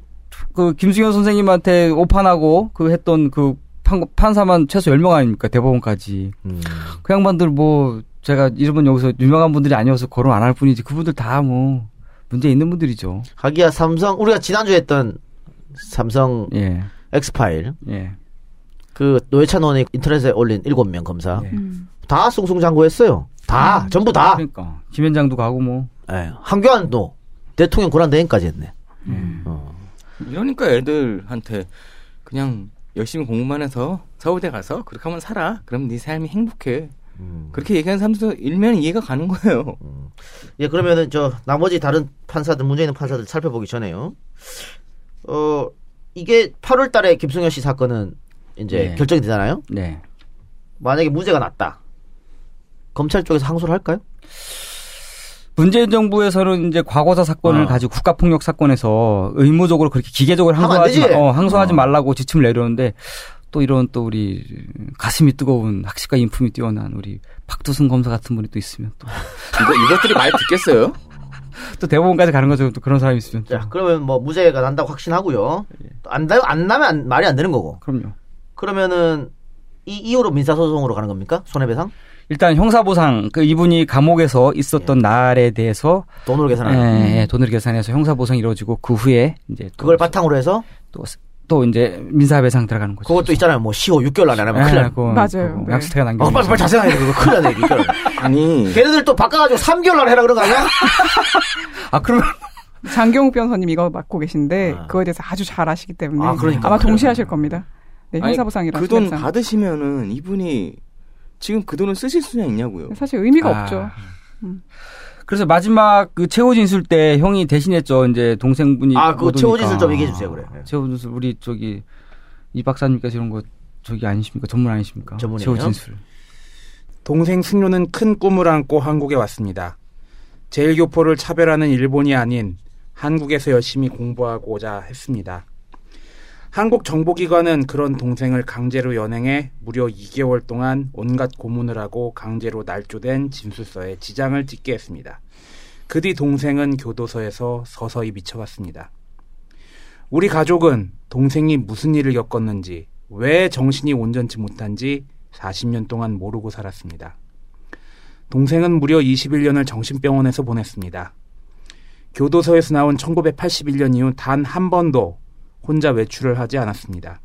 그 김승현 선생님한테 오판하고 그 했던 그 판, 판사만 최소 10명 아닙니까? 대법원까지. 음, 그 양반들 뭐 제가 이름은 여기서 유명한 분들이 아니어서 거론 안 할 뿐이지 그분들 다 뭐 문제 있는 분들이죠. 하기야 삼성 우리가 지난주에 했던 삼성 예. 엑스파일 예. 그 노회찬 의원이 인터넷에 올린 7명 검사 예. 음. 다 숭숭장구했어요. 다 전부 다. 그러니까 김현장도 가고 뭐 예, 한교안도 대통령 권한 대행까지 했네. 음. 어. 이러니까 애들한테 그냥 열심히 공부만 해서 서울대 가서 그렇게 하면 살아. 그럼 네 삶이 행복해. 그렇게 얘기하는 사람들도 일면 이해가 가는 거예요. 예, 그러면은 저 나머지 다른 판사들 문제 있는 판사들 살펴보기 전에요. 어 이게 8월 달에 김승현 씨 사건은 이제 네. 결정이 되잖아요. 네. 만약에 무죄가 났다. 검찰 쪽에서 항소를 할까요? 문재인 정부에서는 이제 과거사 사건을 어. 가지고 국가폭력 사건에서 의무적으로 그렇게 기계적으로 항소하지. 마, 어, 항소하지 어. 말라고 지침을 내려오는데 또 이런 또 우리 가슴이 뜨거운 학식과 인품이 뛰어난 우리 박두승 검사 같은 분이 또 있으면 또, 이거, 이것들이 말 듣겠어요? 또 대법원까지 가는 거죠. 또 그런 사람이 있으면. 또. 자, 그러면 뭐 무죄가 난다고 확신하고요. 안, 나, 안 나면 안- 말이 안 되는 거고. 그럼요. 그러면은 이 이후로 민사소송으로 가는 겁니까? 손해배상? 일단 형사보상 그 이분이 감옥에서 있었던 날에 대해서 돈으로 계산하는. 예, 예, 돈을 계산해서 형사보상이 이루어지고 그 후에 이제 또, 그걸 바탕으로 해서 또, 또 이제 민사배상 들어가는 거죠. 그것도 있잖아요. 뭐 10호 6개월 안에 하면 큰일 예, 나. 그거, 맞아요. 네. 약수태가 남겨. 어, 빨리 빨리 자세히 해. 그거 큰일 나네. 6개월. 아니. 걔네들 또 바꿔가지고 3개월 안에 해라 그런 거 아니야? 아 그러면 장경욱 변호사님 이거 맡고 계신데 아. 그거에 대해서 아주 잘 아시기 때문에 아, 그러니까. 마 동시에 하실 겁니다. 네, 형사보상이랑 그 돈. 받으시면은 이분이 지금 그 돈을 쓰실 수냐 있냐고요. 사실 의미가 아. 없죠. 그래서 마지막 그 최후 진술 때 형이 대신했죠. 이제 동생분이 아, 못 최후. 진술 좀 얘기해 주세요, 그래. 최후 진술 우리 저기 이 박사님께서 이런 거 저기 아니십니까? 전문 아니십니까? 전문이에요? 최후 진술. 동생 승료는 큰 꿈을 안고 한국에 왔습니다. 제일교포를 차별하는 일본이 아닌 한국에서 열심히 공부하고자 했습니다. 한국 정보기관은 그런 동생을 강제로 연행해 무려 2개월 동안 온갖 고문을 하고 강제로 날조된 진술서에 지장을 찍게 했습니다. 그 뒤 동생은 교도소에서 서서히 미쳐갔습니다. 우리 가족은 동생이 무슨 일을 겪었는지, 왜 정신이 온전치 못한지 40년 동안 모르고 살았습니다. 동생은 무려 21년을 정신병원에서 보냈습니다. 교도소에서 나온 1981년 이후 단 한 번도 혼자 외출을 하지 않았습니다.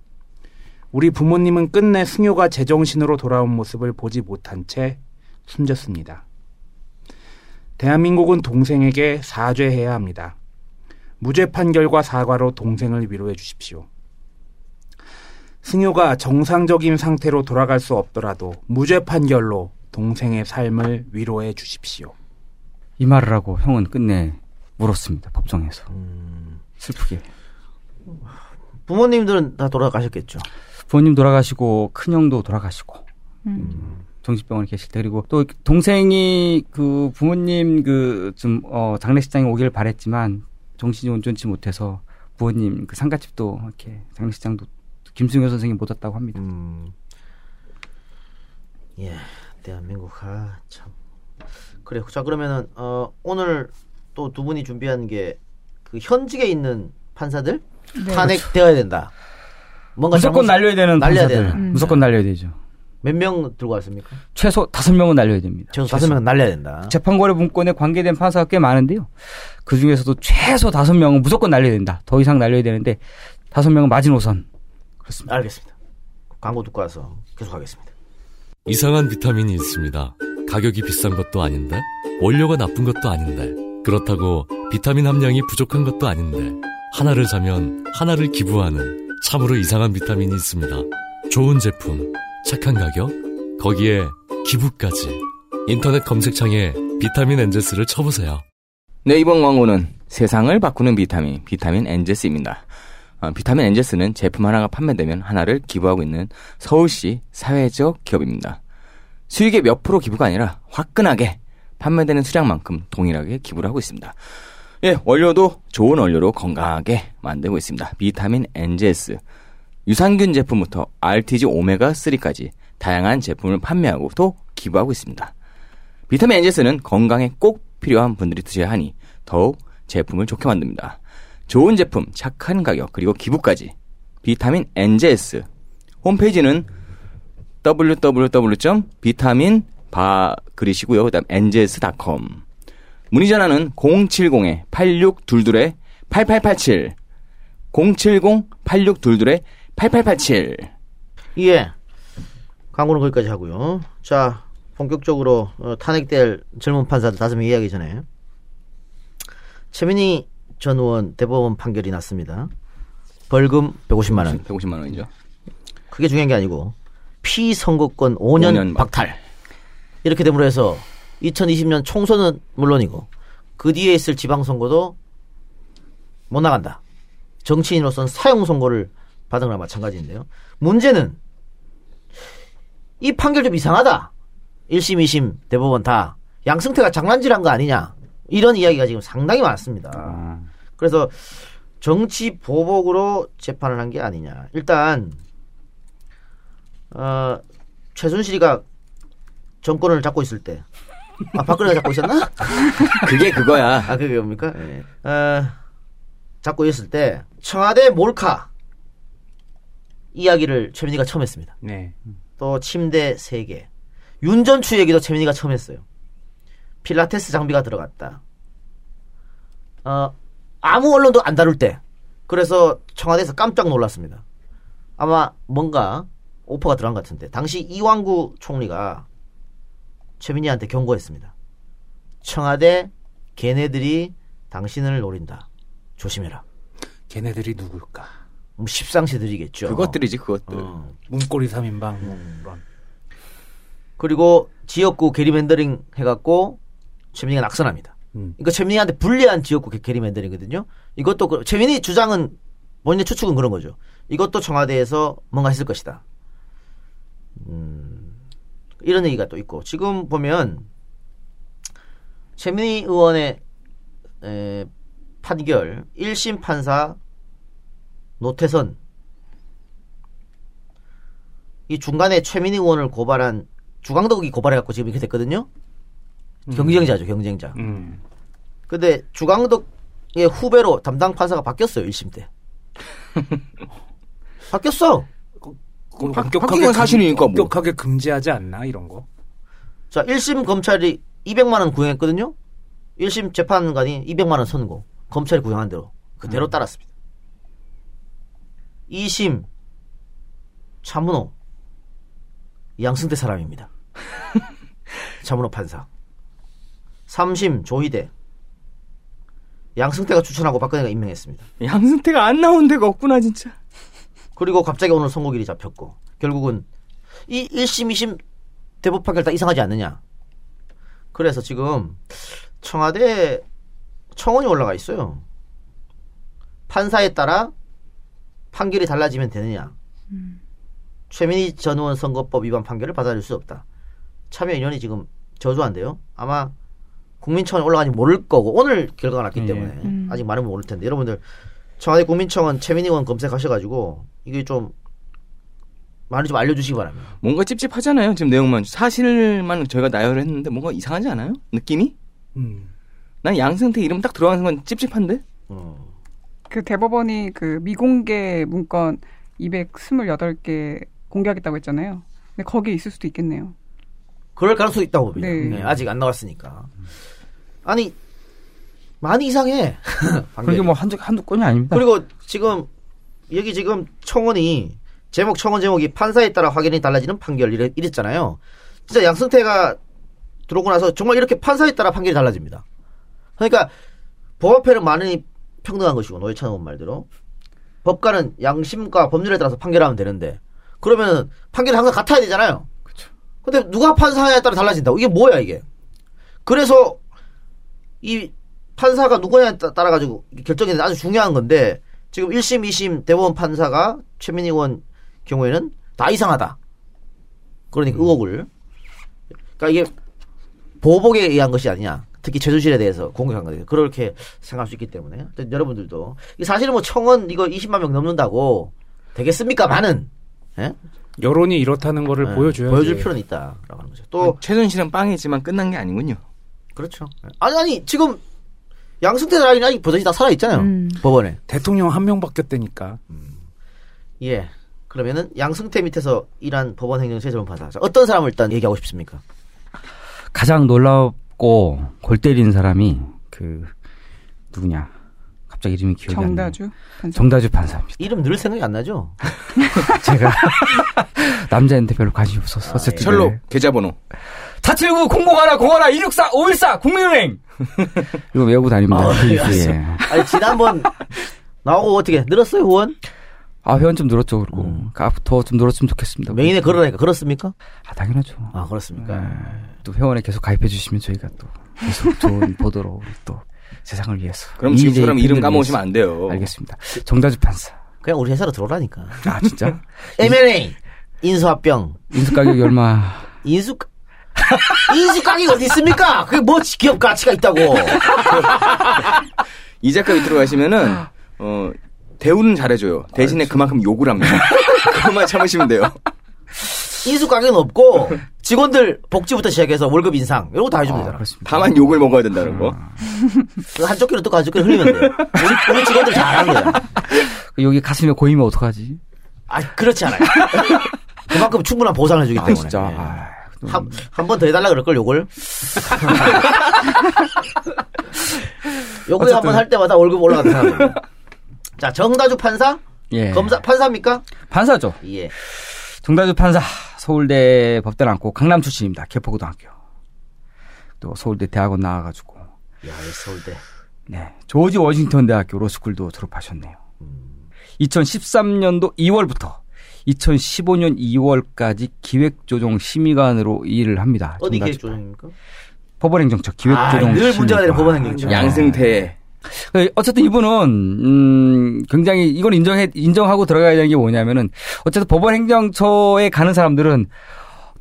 우리 부모님은 끝내 승효가 제정신으로 돌아온 모습을 보지 못한 채 숨졌습니다. 대한민국은 동생에게 사죄해야 합니다. 무죄 판결과 사과로 동생을 위로해 주십시오. 승효가 정상적인 상태로 돌아갈 수 없더라도 무죄 판결로 동생의 삶을 위로해 주십시오. 이 말을 하고 형은 끝내 물었습니다. 법정에서. 음. 슬프게. 부모님들은 다 돌아가셨겠죠. 부모님 돌아가시고 큰 형도 돌아가시고 음. 정신병원에 계실 때 그리고 또 동생이 그 부모님 그 좀 어 장례식장에 오기를 바랬지만 정신이 온전치 못해서 부모님 그 상가집도 이렇게 장례식장도 김승효 선생이 못 왔다고 합니다. 음. 예, 대한민국 아 참. 그래. 자 그러면은 어 오늘 또 두 분이 준비한 게 그 현직에 있는 판사들 네. 탄핵되어야 된다. 뭔가 무조건 잘못- 날려야 되는 날려야 판사들. 되는. 음. 무조건 날려야 되죠. 몇 명 들고 왔습니까? 최소 다섯 명은 날려야 됩니다. 최소 다섯 명은 날려야 된다. 재판거래 문건에 관계된 판사가 꽤 많은데요. 그 중에서도 최소 다섯 명은 무조건 날려야 된다. 더 이상 날려야 되는데 다섯 명은 마지노선. 그렇습니다. 알겠습니다. 광고 듣고 와서 계속하겠습니다. 이상한 비타민이 있습니다. 가격이 비싼 것도 아닌데, 원료가 나쁜 것도 아닌데, 그렇다고 비타민 함량이 부족한 것도 아닌데, 하나를 사면 하나를 기부하는 참으로 이상한 비타민이 있습니다. 좋은 제품, 착한 가격, 거기에 기부까지. 인터넷 검색창에 비타민 엔제스를 쳐보세요. 네, 이번 광고는 세상을 바꾸는 비타민, 비타민 엔제스입니다. 어, 비타민 엔젤스는 제품 하나가 판매되면 하나를 기부하고 있는 서울시 사회적 기업입니다. 수익의 몇 프로 기부가 아니라 화끈하게 판매되는 수량만큼 동일하게 기부를 하고 있습니다. 예, 원료도 좋은 원료로 건강하게 만들고 있습니다. 비타민 엔젤스. 유산균 제품부터 rTG 오메가 3까지 다양한 제품을 판매하고 또 기부하고 있습니다. 비타민 엔젤스는 건강에 꼭 필요한 분들이 드셔야 하니 더욱 제품을 좋게 만듭니다. 좋은 제품, 착한 가격, 그리고 기부까지. 비타민 엔제스. 홈페이지는 www.비타민 바 그리시고요. 그다음 엔제스.com. 문의 전화는 070-8622-8887. 070-8622-8887. 예. 광고는 거기까지 하고요. 자, 본격적으로 어, 탄핵될 젊은 판사들 다섯 명 이야기 전에 최민희 전 의원 대법원 판결이 났습니다. 벌금 150만 원. 150만 원이죠. 그게 중요한 게 아니고 피선거권 5년, 5년 박탈. 이렇게 됨으로 해서 2020년 총선은 물론이고 그 뒤에 있을 지방선거도 못 나간다. 정치인으로서는 사형 선고를 받은 거나 마찬가지인데요. 문제는 이 판결 좀 이상하다. 1심, 2심 대법원 다 양승태가 장난질한 거 아니냐. 이런 이야기가 지금 상당히 많습니다. 그래서 정치 보복으로 재판을 한 게 아니냐. 일단 어, 최순실이가 정권을 잡고 있을 때, 아 박근혜가 잡고 있었나? 그게 그거야. 아 그게 뭡니까? 예. 어, 잡고 있을 때 청와대 몰카 이야기를 최민희가 처음 했습니다. 네. 또 침대 3개. 윤전추 얘기도 최민희가 처음 했어요. 필라테스 장비가 들어갔다. 어, 아무 언론도 안 다룰 때. 그래서 청와대에서 깜짝 놀랐습니다. 아마 뭔가 오퍼가 들어간 것 같은데. 당시 이왕구 총리가 최민희한테 경고했습니다. 청와대 걔네들이 당신을 노린다. 조심해라. 걔네들이 누굴까? 뭐 십상시들이겠죠. 그것들이지 그것들. 어. 문고리 3인방 뭐 음. 그런. 그리고 지역구 게리맨더링 해갖고 최민희가 낙선합니다. 음. 그러니까 최민희한테 불리한 지역구 게- 게리맨더링이거든요. 이것도 그- 최민희 주장은 본인의 추측은 그런 거죠. 이것도 청와대에서 뭔가 했을 것이다. 음, 이런 얘기가 또 있고 지금 보면 최민희 의원의 에, 판결 1심 판사 노태선 이 중간에 최민희 의원을 고발한 주광덕이 고발해갖고 지금 이렇게 됐거든요. 경쟁자죠, 경쟁자. 음. 근데 주광덕의 후배로 담당 판사가 바뀌었어요, 1심 때. 바뀌었어. 바뀐 건 사실이니까 뭐. 엄격하게 금지하지 않나 이런 거. 자, 1심 검찰이 200만 원 구형했거든요? 1심 재판관이 200만 원 선고. 검찰이 구형한 대로. 그대로 따랐습니다. 2심 차문호. 양승태 사람입니다. 차문호 판사. 3심 조희대. 양승태가 추천하고 박근혜가 임명했습니다. 양승태가 안 나온 데가 없구나 진짜. 그리고 갑자기 오늘 선고일이 잡혔고 결국은 이 1심, 2심 대법 판결 다 이상하지 않느냐. 그래서 지금 청와대 청원이 올라가 있어요. 판사에 따라 판결이 달라지면 되느냐. 최민희 전 의원 선거법 위반 판결을 받아들일 수 없다. 참여인원이 지금 저조한데요. 아마 국민청원에 올라가지 모를 거고 오늘 결과가 났기 예. 때문에 음. 아직 말하면 모를 텐데 여러분들 청와대 국민청원 최민희 의원 검색하셔가지고 이게 좀 많이 좀 알려주시기 바랍니다. 뭔가 찝찝하잖아요. 지금 내용만 사실만 저희가 나열을 했는데 뭔가 이상하지 않아요? 느낌이? 음. 난 양승태 이름 딱 들어가는 건 찝찝한데? 어. 그 대법원이 그 미공개 문건 228개 공개하겠다고 했잖아요. 근데 거기에 있을 수도 있겠네요. 그럴 가능성이 있다고 봅니다. 네. 네, 아직 안 나왔으니까. 아니 많이 이상해. 그게 뭐 한두, 한두 건이 아닙니다. 그리고 지금 여기 지금 청원이 제목 청원 제목이 판사에 따라 확연히 달라지는 판결 이랬, 이랬잖아요. 진짜 양승태가 들어오고 나서 정말 이렇게 판사에 따라 판결이 달라집니다. 그러니까 법앞에는 많이 평등한 것이고 노회찬 의원 말대로 법관은 양심과 법률에 따라서 판결하면 되는데 그러면 판결이 항상 같아야 되잖아요. 근데 누가 판사에 따라 달라진다고 이게 뭐야 이게? 그래서 이 판사가 누구냐에 따- 따라 가지고 결정이 아주 중요한 건데 지금 1심, 2심 대법원 판사가 최민희 의원 경우에는 다 이상하다. 그러니까 의혹을. 그러니까 이게 보복에 의한 것이 아니냐. 특히 최순실에 대해서 공격한 거예요. 그렇게 생각할 수 있기 때문에 여러분들도 이 사실은 뭐 청원 이거 20만 명 넘는다고 되겠습니까? 많은 예? 여론이 이렇다는 거를 예, 보여줘야지. 보여줄 필요는 있다라고 하는 거죠. 또 최순실은 빵이지만 끝난 게 아니군요. 그렇죠. 아니 아니 지금 양승태 라인이 아직 버젓이 다 살아 있잖아요. 음. 법원에. 대통령 한 명 바뀌었다니까. 예. 그러면은 양승태 밑에서 일한 법원 행정처 재판 판사. 자, 어떤 사람을 일단 얘기하고 싶습니까? 가장 놀랍고 골 때리는 사람이 그 누구냐? 갑자기 이름이 기억이 안 나요. 정다주 판사. 정다주 판사입니다. 이름 늘 생각이 안 나죠? 제가 남자인데 별로 관심이 없어서 아, 예. 때 철로 계좌번호. 479 00하나 0하나 264 514 국민은행 이거 외우고 다닙니다. 아, 그 예, 예. 아니 지난번 나오고 어떻게 늘었어요 후원? 아 회원 좀 늘었죠 그리고 앞부터 좀 늘었으면 좋겠습니다. 맹인에 걸으라니까 그렇습니까? 아 당연하죠. 아 그렇습니까? 네. 또 회원에 계속 가입해 주시면 저희가 또 계속 좋은 보도로 또 세상을 위해서. 그럼 이 지금처럼 이름 까먹으시면. 안 돼요. 알겠습니다. 정다주 판사. 그냥 우리 회사로 들어오라니까. 아 진짜? M&A 인수합병 인수 가격이 얼마? 인수 인수 가격이 어디 있습니까? 그게 뭐 기업 가치가 있다고. 이 작가 밑으로 가시면은 어 대우는 잘해줘요. 대신에 그만큼 욕을 합니다. 그것만 참으시면 돼요. 인수 가격은 없고 직원들 복지부터 시작해서 월급 인상 이런 거 다 해주면 되잖아. 다만 욕을 먹어야 된다는 거. 그 한쪽 귀로 듣고 한쪽 귀로 흘리면 돼. 우리, 우리 직원들 잘하는 거야. 여기 가슴에 고이면 어떡하지? 아 그렇지 않아요. 그만큼 충분한 보상을 해주기 때문에. 진짜. 한한번 더 해달라 그럴 걸 욕을. 요거에 한번 할 때마다 월급 올라가는 사람. 자 정다주 판사 예. 검사 판사입니까? 판사죠. 예. 정다주 판사 서울대 법대 나왔고 강남 출신입니다. 개포고등학교. 또 서울대 대학원 나와가지고 야 서울대. 네 조지 워싱턴 대학교 로스쿨도 졸업하셨네요. 2013년도 2월부터 2015년 2월까지 기획조정 심의관으로 일을 합니다. 어디 기획조정입니까? 법원행정처 기획조정 아, 늘 문제가. 되는 법원행정처. 양승태. 그 어쨌든 이분은 음 굉장히 이걸 인정해 인정하고 들어가야 되는 게 뭐냐면은 어쨌든 법원 행정처에 가는 사람들은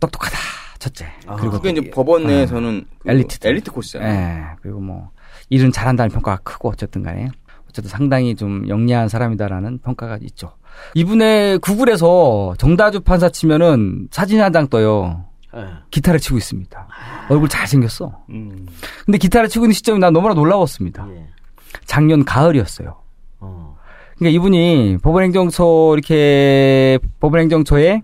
똑똑하다 첫째 그리고 그게 이제 법원 내에서는 그 엘리트 엘리트 코스잖아요. 예 그리고 뭐 일은 잘한다는 평가가 크고 어쨌든 간에 어쨌든 상당히 좀 영리한 사람이다라는 평가가 있죠. 이분의 구글에서 정다주 판사 치면은 사진 한 장 떠요. 예. 기타를 치고 있습니다. 얼굴 잘 생겼어. 음. 근데 기타를 치고 있는 시점이 난 너무나 놀라웠습니다. 예. 작년 가을이었어요. 어. 그러니까 이분이 법원행정처 이렇게 법원행정처에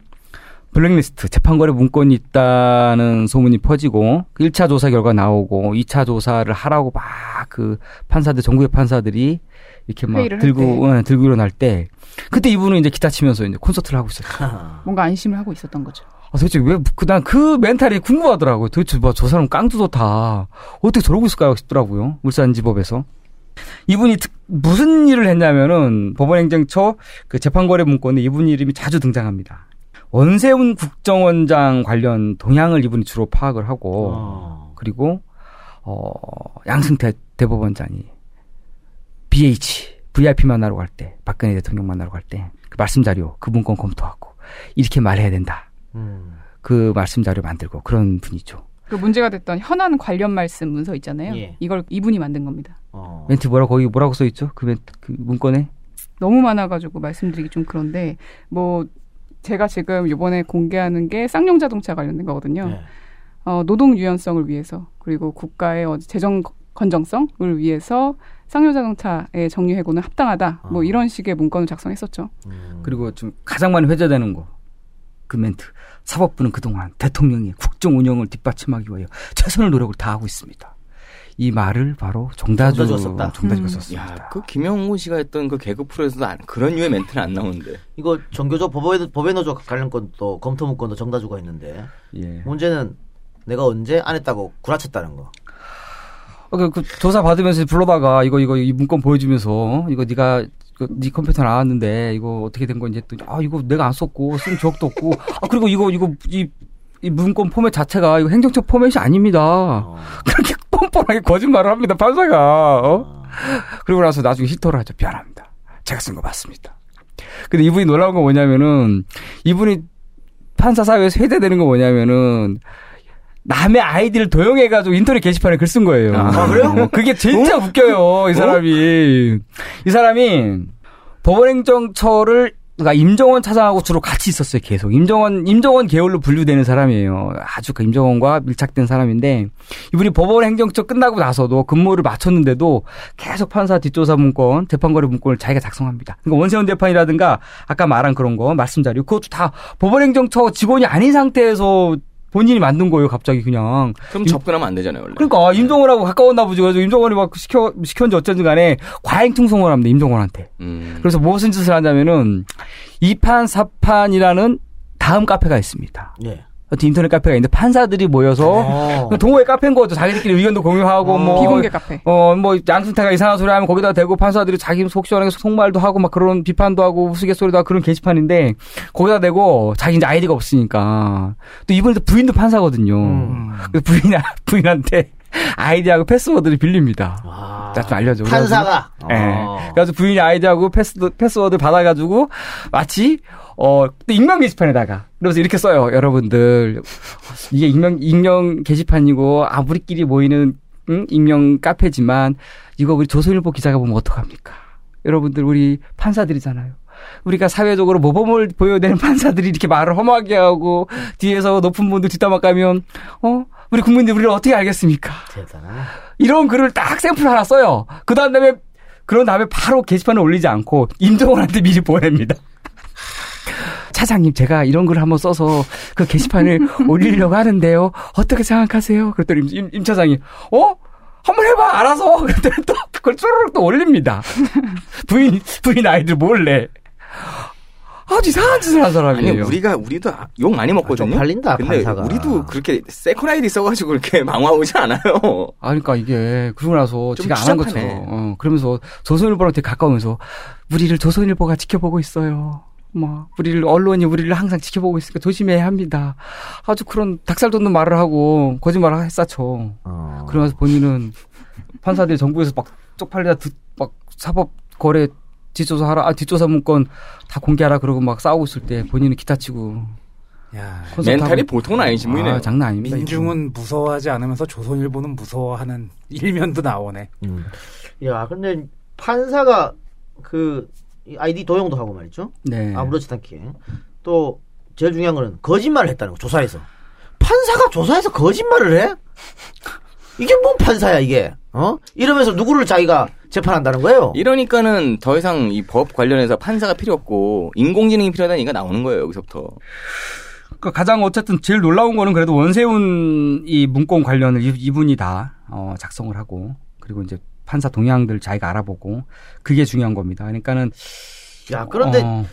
블랙리스트 재판거래 문건이 있다는 소문이 퍼지고 1차 조사 결과 나오고 2차 조사를 하라고 막 그 판사들 전국의 판사들이 이렇게 막 들고 어, 들고 일어날 때 그때 이분은 이제 기타 치면서 이제 콘서트를 하고 있었죠. 뭔가 안심을 하고 있었던 거죠. 아, 도대체 왜, 그, 난 그 멘탈이 궁금하더라고요. 도대체 뭐, 저 사람 깡도 좋다. 어떻게 저러고 있을까 싶더라고요. 울산지법에서. 이분이 특- 무슨 일을 했냐면은 법원행정처 그 재판거래 문건에 이분 이름이 자주 등장합니다. 원세훈 국정원장 관련 동향을 이분이 주로 파악을 하고, 어. 그리고, 어, 양승태 대법원장이 BH, VIP 만나러 갈 때, 박근혜 대통령 만나러 갈 때, 그 말씀 자료, 그 문건 검토하고, 이렇게 말해야 된다. 음. 그 말씀 자료 만들고 그런 분이죠. 그 문제가 됐던 현안 관련 말씀 문서 있잖아요. 예. 이걸 이분이 만든 겁니다. 어. 멘트 뭐라고 거기 뭐라고 써 있죠? 그 멘트 그 문건에 너무 많아가지고 말씀드리기 좀 그런데 뭐 제가 지금 이번에 공개하는 게 쌍용 자동차 관련된 거거든요. 네. 어, 노동 유연성을 위해서 그리고 국가의 어, 재정 건정성을 위해서 쌍용 자동차의 정유 해고는 합당하다. 뭐 이런 식의 문건을 작성했었죠. 음. 그리고 좀 가장 많이 회자되는 거 그 멘트 사법부는 그동안 대통령이 국정 운영을 뒷받침하기 위하여 최선의 노력을 다하고 있습니다. 이 말을 바로 정다주 정다주가. 정다주가 음. 썼습니다. 야, 그 김영호 씨가 했던 그 개그 프로에서도 안- 그런 류의 멘트는 안 나오는데. 이거 정교조 법외 법외노조 관련 건도 검토 문건도 정다주가 있는데 예. 문제는 내가 언제 안 했다고 구라쳤다는 거. 어, 그, 그 조사 받으면서 불러다가 이거 이거 이 문건 보여주면서 이거 네가 그, 네 컴퓨터 나왔는데 이거 어떻게 된 건지 했더니 아 이거 내가 안 썼고 쓴 적도 없고 아 그리고 이거 이거 이, 이 문건 포맷 자체가 이거 행정처 포맷이 아닙니다. 어. 그렇게 뻔뻔하게 거짓말을 합니다 판사가. 어? 그리고 나서 나중에 실토를 하죠. 미안합니다. 제가 쓴 거 맞습니다. 근데 이분이 놀라운 건 뭐냐면은 이분이 판사 사회에서 회자되는 건 뭐냐면은 남의 아이디를 도용해가지고 인터넷 게시판에 글 쓴 거예요. 아, 그래요? 어, 그게 진짜 웃겨요, 이 사람이. 이 사람이 법원행정처를 그러니까 임정원 차장하고 주로 같이 있었어요, 계속. 임정원, 임정원 계열로 분류되는 사람이에요. 아주 그 임정원과 밀착된 사람인데, 이분이 법원 행정처 끝나고 나서도 근무를 마쳤는데도 계속 판사 뒷조사 문건, 재판거래 문건을 자기가 작성합니다. 그러니까 원세훈 재판이라든가, 아까 말한 그런 거, 말씀 자료, 그것도 다 법원 행정처 직원이 아닌 상태에서 본인이 만든 거예요, 갑자기 그냥. 그럼 접근하면 안 되잖아요, 원래. 그러니까 임종원하고 가까웠나 보지. 그래서 임종원이 막 시켜 시켰는지 어쩐지 간에 과잉퉁송을 합니다. 임종원한테. 음. 그래서 무슨 짓을 하냐면은 이판 사판이라는 다음 카페가 있습니다. 예. 어떤 인터넷 카페가 있는데 판사들이 모여서 어. 그 동호회 카페인 거죠. 자기들끼리 의견도 공유하고 뭐 비공개 카페. 어, 뭐, 양승태가 이상한 소리 하면 거기다 대고 판사들이 자기 속 시원하게 속말도 하고 막 그런 비판도 하고 우스갯소리도 하고 그런 게시판인데 거기다 대고 자기 이제 아이디가 없으니까 또 이번에도 부인도 판사거든요. 음. 그 부인, 부인한테 아이디하고 패스워드를 빌립니다. 아, 나 좀 알려줘. 판사가. 예. 어. 그래서 부인이 아이디하고 패스, 패스워드 받아가지고 마치 어, 또 익명 게시판에다가 그러면서 이렇게 써요. 여러분들 이게 익명 익명 게시판이고 아 우리끼리 모이는 응? 익명 카페지만 이거 우리 조선일보 기자가 보면 어떡합니까? 여러분들 우리 판사들이잖아요. 우리가 사회적으로 모범을 보여야 되는 판사들이 이렇게 말을 험하게 하고 뒤에서 높은 분들 뒷담화 까면 어 우리 국민들 우리를 어떻게 알겠습니까? 대단하네. 이런 글을 딱 샘플 하나 써요. 그 다음에 그런 다음에 바로 게시판에 올리지 않고 임종원한테 미리 보냅니다. 차장님 제가 이런 글을 한번 써서 그 게시판을 올리려고 하는데요. 어떻게 생각하세요? 그랬더니 임, 임, 임 차장이 어? 한번 해봐 알아서 그랬더니 또 그걸 쪼르륵 또 올립니다. 부인 부인 아이디를 몰래 아주 이상한 짓을 한 아니 사람이에요. 우리가 우리도 욕 많이 먹거든요. 쪽 팔린다, 근데 판사가. 우리도 그렇게 second 아이디 써가지고 그렇게 망화 오지 않아요. 아, 그러니까 이게 그러고 나서 좀 지가 안 한. 것처럼 어, 그러면서 조선일보랑 되게 가까우면서 우리를 조선일보가 지켜보고 있어요. 뭐 우리를 언론이 우리를 항상 지켜보고 있으니까 조심해야 합니다. 아주 그런 닭살 돋는 말을 하고 거짓말을 했었죠. 어. 그러면서 본인은 판사들이 정부에서 막 쪽팔리다 듣- 막 사법 거래 뒷조사 하라, 아 뒷조사 문건 다 공개하라 그러고 막 싸우고 있을 때 본인은 기타 치고 야, 멘탈이. 보통은 아니신 분이네요. 아, 장난 아닙니다. 민중은 무서워하지 않으면서 조선일보는 무서워하는 일면도 나오네. 음. 야, 근데 판사가 그 아이디 도용도 하고 말이죠. 네. 아무렇지 않게. 또 제일 중요한 거는 거짓말을 했다는 거. 조사에서. 판사가 조사에서 거짓말을 해? 이게 뭔 판사야 이게? 어? 이러면서 누구를 자기가 재판한다는 거예요? 이러니까는 더 이상 이 법 관련해서 판사가 필요 없고 인공지능이 필요하다는 얘기가 나오는 거예요 여기서부터. 그 가장 어쨌든 제일 놀라운 거는 그래도 원세훈 이 문건 관련을 이- 이분이 다 어, 작성을 하고 그리고 이제 판사 동향들 자기가 알아보고 그게 중요한 겁니다. 그러니까는 야, 그런데 어,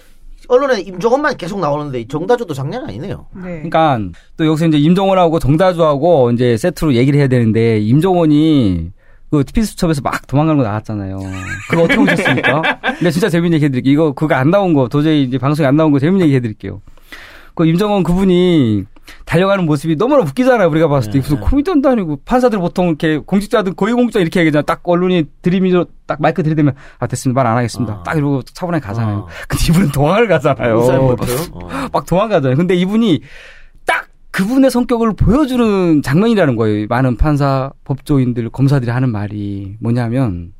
언론에 임종원만 계속 나오는데 이 정다주도 장난 아니네요. 네. 그러니까 또 여기서 이제 임종원하고 정다주하고 이제 세트로 얘기를 해야 되는데 임종원이 그 TP수첩에서 막 도망가는 거 나왔잖아요. 그거 어떻게 보셨습니까? 근데 진짜 재밌는 얘기 해드릴게요. 이거 그거 안 나온 거 도저히 이제 방송에 안 나온 거 재밌는 얘기 해드릴게요. 그 임종원 그분이 달려가는 모습이 너무나 웃기잖아요. 우리가 봤을 때 무슨 코미디언도 아니고 판사들 보통 이렇게 공직자들 고위공직자 이렇게 얘기하잖아. 딱 언론이 들이미로 딱 마이크 들이대면 아 됐습니다. 말 안 하겠습니다. 아. 딱 이러고 차분하게 가잖아요. 어. 근데 이분은 도망을 가잖아요. 버튼. 어. 막 도망가잖아요. 근데 이분이 딱 그분의 성격을 보여주는 장면이라는 거예요. 많은 판사, 법조인들, 검사들이 하는 말이 뭐냐면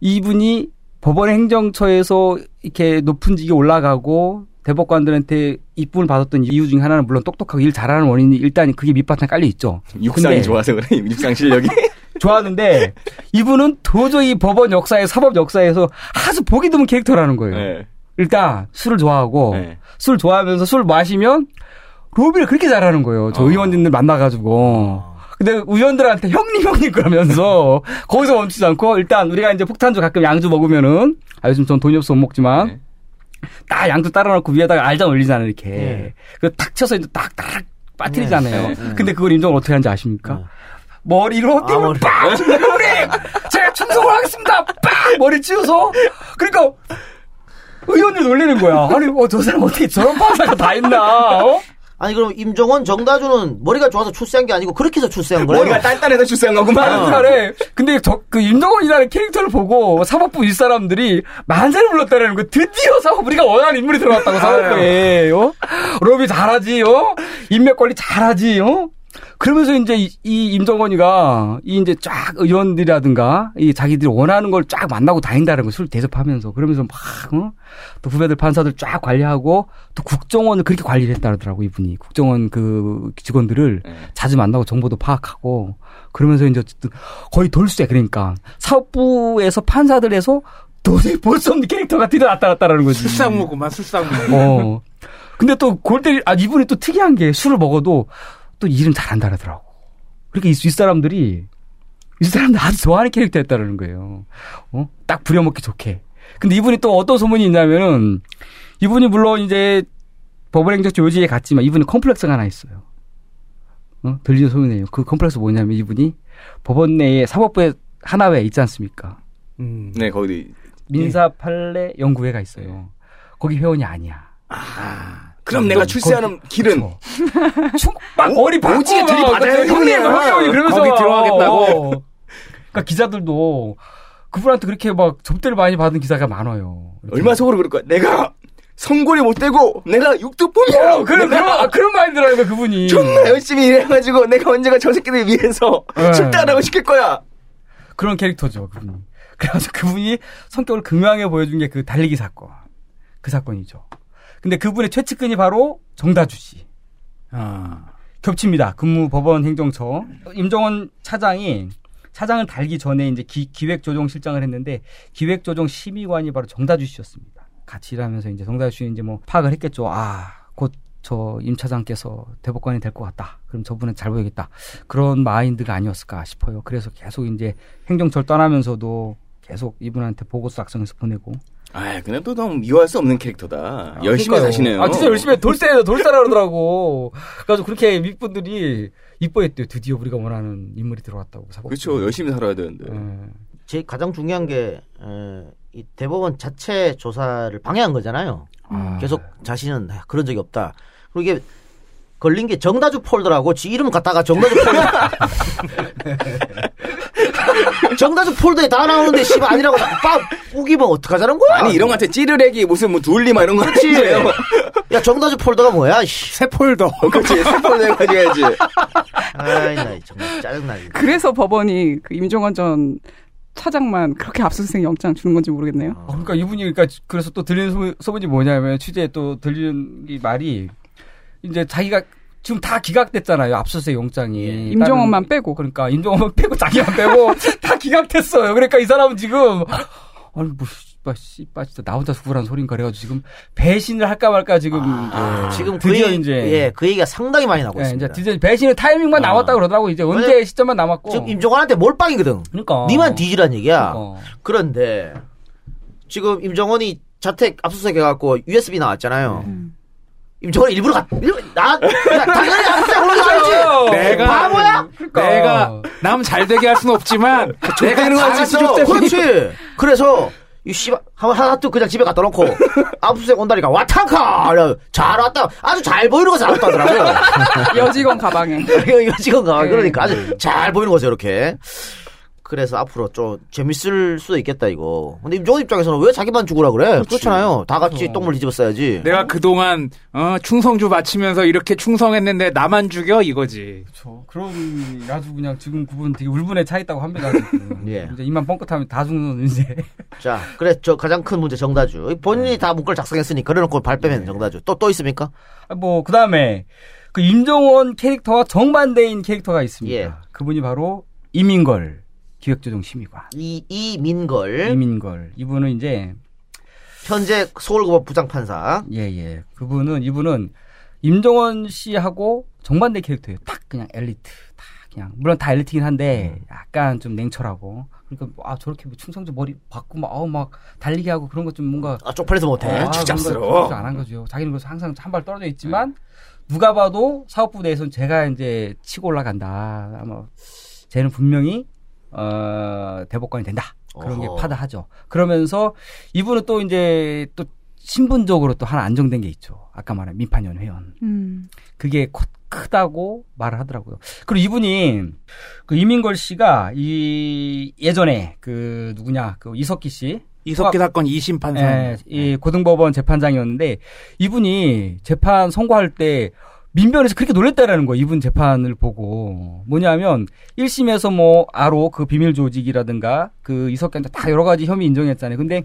이분이 법원 행정처에서 이렇게 높은 직에 올라가고 대법관들한테 입분을 받았던 이유 중에 하나는 물론 똑똑하고 일 잘하는 원인이 일단 그게 밑바탕 깔려 있죠. 육상이 좋아서 그래 육상 실력이. 좋아하는데 이분은 도저히 법원 역사에 사법 역사에서 아주 보기 드문 캐릭터라는 거예요. 네. 일단 술을 좋아하고 네. 술 좋아하면서 술 마시면 로비를 그렇게 잘하는 거예요. 저 어. 의원님들 만나가지고. 근데 의원들한테 형님 형님 그러면서 거기서 멈추지 않고 일단 우리가 이제 폭탄주 가끔 양주 먹으면은 아 요즘 전 돈이 없어 못 먹지만 네. 딱 양주 따라 놓고 위에다가 알장 올리잖아요 이렇게. 네. 그탁 쳐서 이제 딱딱 빠뜨리잖아요. 네, 네. 근데 그걸 임정을 어떻게 하는지 아십니까? 네. 머리로 띠을 머리. 빡! 우리 제가 충성을 하겠습니다. 빡! 머리 찌워서 그러니까 의원들 놀리는 거야. 아니 어, 저 사람 어떻게 저런 판사가 다 있나? 어? 아니 그럼 임종원, 정다주는 머리가 좋아서 출세한 게 아니고 그렇게 해서 출세한 거예요? 머리가 단단해서 출세한 거구만. 많은 사람에 근데 저 그 임정원이라는 캐릭터를 보고 사법부 윗사람들이 만세를 불렀다는 거 드디어 사법 우리가 원하는 인물이 들어왔다고 사법부에 어? 로비 잘하지 어? 인맥 관리 잘하지 어? 그러면서 이제 이, 이 임정원이가 이 이제 쫙 의원들이라든가 이 자기들이 원하는 걸 쫙 만나고 다닌다는 걸술 대접하면서 그러면서 막 어? 또 후배들 판사들 쫙 관리하고 또 국정원을 그렇게 관리를 했다 그러더라고 이분이 국정원 그 직원들을 네. 자주 만나고 정보도 파악하고 그러면서 이제 어쨌든 거의 돌쇠 그러니까 사업부에서 판사들에서 도저히 볼 수 없는 캐릭터가 들어 나타났다라는 거지. 술상무구만 술상무. 어. 근데 또 골때 아 이분이 또 특이한 게 술을 먹어도 또 일은 잘한다 그러더라고. 그러니까 이 윗사람들이 윗사람들 아주 좋아하는 캐릭터였다라는 거예요. 어? 딱 부려먹기 좋게. 근데 이분이 또 어떤 소문이 있냐면은 이분이 물론 이제 법원행정처 요지에 갔지만 이분이 컴플렉스가 하나 있어요. 어? 들리는 소리네요. 그 컴플렉스 뭐냐면 이분이 법원 내에 사법부에 하나회 있지 않습니까? 음. 네, 거기 민사 판례 연구회가 있어요. 거기 회원이 아니야. 그럼 내가 출세하는 길은 막 오- 머리 막 들이받아요, 형님, 형님. 그러면서 거기 들어가겠다고? 어. 그러니까 기자들도 그분한테 그렇게 막 접대를 많이 받은 기사가 많아요. 얼마 속으로 그럴 거야. 내가 성골이 못 되고 내가 육두품이야. 어, 그런 그런 아, 그런 마인드라는 거 그분이. 존나 열심히 일해가지고 내가 언제가 저 새끼들 위해서 네. 출단하고 시킬 거야. 그런 캐릭터죠, 그분이. 그래서 그분이 성격을 극명하게 보여준 게 그 달리기 사건. 그 사건이죠. 근데 그분의 최측근이 바로 정다주 씨. 아. 겹칩니다. 근무 법원 행정처. 임정원 차장이 차장을 달기 전에 이제 기, 기획조정실장을 했는데 기획조정 심의관이 바로 정다주 씨였습니다. 같이 일하면서 이제 정다주 씨는 이제 뭐 파악을 했겠죠. 아, 곧 저 임 차장께서 대법관이 될 것 같다. 그럼 저분은 잘 보이겠다. 그런 마인드가 아니었을까 싶어요. 그래서 계속 이제 행정처를 떠나면서도 계속 이분한테 보고서 작성해서 보내고. 아, 근데 또 너무 미워할 수 없는 캐릭터다. 열심히 그러니까요. 사시네요. 아, 진짜 열심히 해. 돌쇠, 돌쇠라 그러더라고. 그래가지고 그렇게 윗분들이 이뻐했대요. 드디어 우리가 원하는 인물이 들어왔다고. 사법. 그렇죠. 열심히 살아야 되는데. 제 가장 중요한 게, 에, 이 대법원 자체 조사를 방해한 거잖아요. 아. 계속 자신은 아, 그런 적이 없다. 그리고 이게 걸린 게 정다주 폴더라고 지 이름 갖다가 정다주 폴더. 정다주 폴더에 다 나오는데 씨발 아니라고 빡 우기면 어떡하자는 거야? 아니 이런 거 같아. 찌르레기 무슨 뭐 둘리마 이런 거 그렇지. 야 정다주 폴더가 뭐야? 씨. 새 폴더. 그렇지. 세번 해가지고 해야지. 아이 나 정말 짜증나. 그래서 법원이 그 임종원 전 차장만 그렇게 압수수색 영장 주는 건지 모르겠네요. 어, 그러니까 이분이 그러니까 그래서 또 들리는 소문, 소문이 뭐냐면 취재에 또 들리는 이 말이 이제 자기가 지금 다 기각됐잖아요. 압수수색 영장이. 임종원만 다른- 빼고. 그러니까 임종원만 빼고 자기만 빼고 다 기각됐어요. 그러니까 이 사람은 지금 아니 뭐 씨발 씨발 진짜 나 혼자 수구란 소린가 그래가지고 지금 배신을 할까 말까 지금 아, 이제 지금 그 드디어 얘기, 이제 예, 그 얘기가 상당히 많이 나오고 예, 있습니다. 이제 드디어 배신의 타이밍만 아. 남았다 그러더라고 이제 언제 시점만 남았고 지금 임종원한테 몰빵이거든. 그러니까 니만 뒤지란 얘기야. 그러니까. 그런데 지금 임정원이 자택 압수수색 해갖고 USB 나왔잖아요. 임 정원 일부러 갔, 일부러, 나, 야, 당연히 압수수색 올라가야지! 내가 바보야? 내가 남 잘 되게 할 수는 없지만 내가 가서 가서 그렇지. 그래서 이 씨발 하나 하나 또 그냥 집에 갖다 놓고 압수수색 온다니까 와탕카. 잘 왔다. 아주 잘 보이는 거잘 왔다 하더라고요. 여직원 가방에. 이거 지금 가 네. 그러니까 아주 잘 보이는 거죠 이렇게. 그래서 앞으로 좀 재밌을 수도 있겠다 이거. 근데 임종원 입장에서는 왜 자기만 죽으라 그래? 그렇잖아요 다 같이 똥물 뒤집었어야지. 내가 그동안 어, 충성주 바치면서 이렇게 충성했는데 나만 죽여 이거지. 그렇죠. 그런 아주 그냥 지금 그분 되게 울분에 차 있다고 합니다. 예. 이제 입만 뻥끗하면 다 죽는 이제. 자, 그래 저 가장 큰 문제 정다주. 본인이 다 문걸 작성했으니 그래놓고 발 빼면 정다주. 또 또 있습니까? 뭐 그다음에 그 임종원 캐릭터와 정반대인 캐릭터가 있습니다. 예. 그분이 바로 이민걸 기획조정 심의관. 이 이민걸 이민걸 이분은 이제 현재 서울고법 부장판사. 예 예 그분은 이분은 임종원 씨하고 정반대 캐릭터예요. 딱 그냥 엘리트. 다 그냥 물론 다 엘리트긴 한데 음. 약간 좀 냉철하고 그러니까 뭐, 아 저렇게 뭐 충성주 머리 받고 막 아우 막 달리기 하고 그런 것 좀 뭔가 아 쪽팔려서 못해. 아, 추잡스러워. 안한 거죠. 자기는 그래서 항상 한 발 떨어져 있지만 누가 봐도 사업부 내에서는 제가 이제 치고 올라간다. 아마 쟤는 분명히 어 대법관이 된다. 그런 어허. 게 파다하죠. 그러면서 이분은 또 이제 또 신분적으로 또 하나 안정된 게 있죠. 아까 말한 민판위원 회원. 음. 그게 코- 크다고 말을 하더라고요. 그리고 이분이 그 이민걸 씨가 이 예전에 그 누구냐 그 이석기 씨 이석기 사건 2심 판사. 예, 이 고등법원 재판장이었는데 이분이 재판 선고할 때 민변에서 그렇게 놀랬다라는 거예요. 이분 재판을 보고. 뭐냐면 1심에서 뭐 아로 그 비밀 조직이라든가 그 이석기한테 다 여러 가지 혐의 인정했잖아요. 근데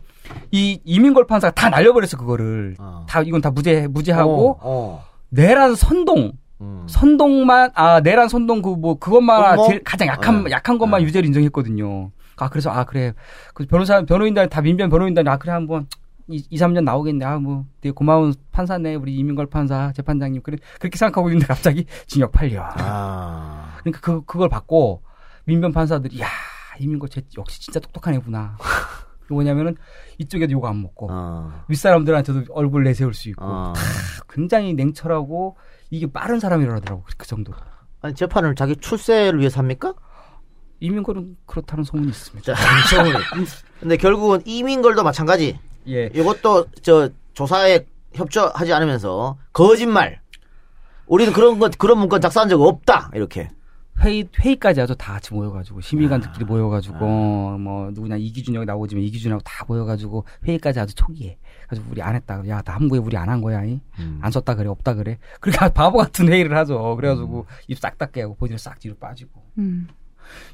이 이민걸 판사가 다 날려버렸어 그거를. 어. 다 이건 다 무죄 무죄하고 어, 어. 내란 선동 음. 선동만 아 내란 선동 그 뭐 그것만 음모? 제일 가장 약한 어. 약한 것만 어. 유죄를 인정했거든요. 아 그래서 아 그래 그 변호사 변호인단 다 민변 변호인단이 아 그래 한번 2, 3년 나오겠네. 아 뭐 되게 고마운 판사네 우리 이민걸 판사 재판장님 그래 그렇게 생각하고 있는데 갑자기 징역 8년. 아. 그러니까 그 그걸 받고 민변 판사들이 야 이민걸 쟤 역시 진짜 똑똑한 애구나. 뭐냐면은 이쪽에도 욕 안 먹고 어. 윗사람들한테도 얼굴 내세울 수 있고 어. 다 굉장히 냉철하고 이게 빠른 사람이라더라고 그 정도. 아니 재판을 자기 출세를 위해서 합니까? 이민걸은 그렇다는 소문이 있습니다. 자, 소문이. 근데 결국은 이민걸도 마찬가지. 예. 이것도 저 조사에 협조하지 않으면서 거짓말. 우리는 그런 것 그런 문건 작성한 적 없다. 이렇게. 회의 회의까지 하죠. 다 같이 모여가지고 시민관들끼리 모여가지고 뭐 누구냐 이기준 여기 나오지만 이기준하고 다 모여가지고 회의까지 아주 초기에 그래서 우리 안 했다. 야 남부에 우리 안 한 거야. 이? 안 썼다 그래 없다 그래. 그러니까 바보 같은 회의를 하죠. 그래가지고 입싹 닦게 하고 본인을 싹 뒤로 빠지고. 음.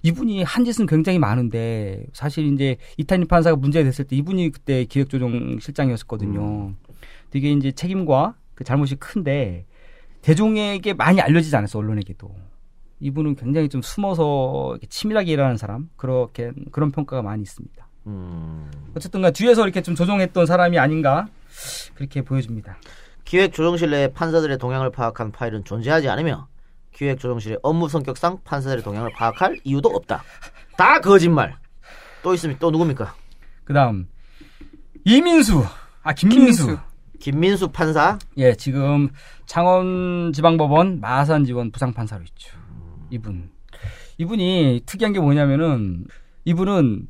이분이 한 짓은 굉장히 많은데 사실 이제 이탄희 판사가 문제가 됐을 때 이분이 그때 기획조정실장이었었거든요. 되게 이제 책임과 그 잘못이 큰데 대중에게 많이 알려지지 않았어 언론에게도. 이분은 굉장히 좀 숨어서 치밀하게 일하는 사람 그렇게 그런 평가가 많이 있습니다. 음. 어쨌든가 뒤에서 이렇게 좀 조종했던 사람이 아닌가 그렇게 보여집니다. 기획조정실 내 판사들의 동향을 파악한 파일은 존재하지 않으며 기획조정실의 업무 성격상 판사들의 동향을 파악할 이유도 없다. 다 거짓말. 또 있으면 또 누굽니까? 그다음 이민수 아 김민수. 김민수. 김민수 판사. 예, 지금 창원지방법원 마산지원 부상판사로 있죠. 이분. 이분이 특이한 게 뭐냐면은 이분은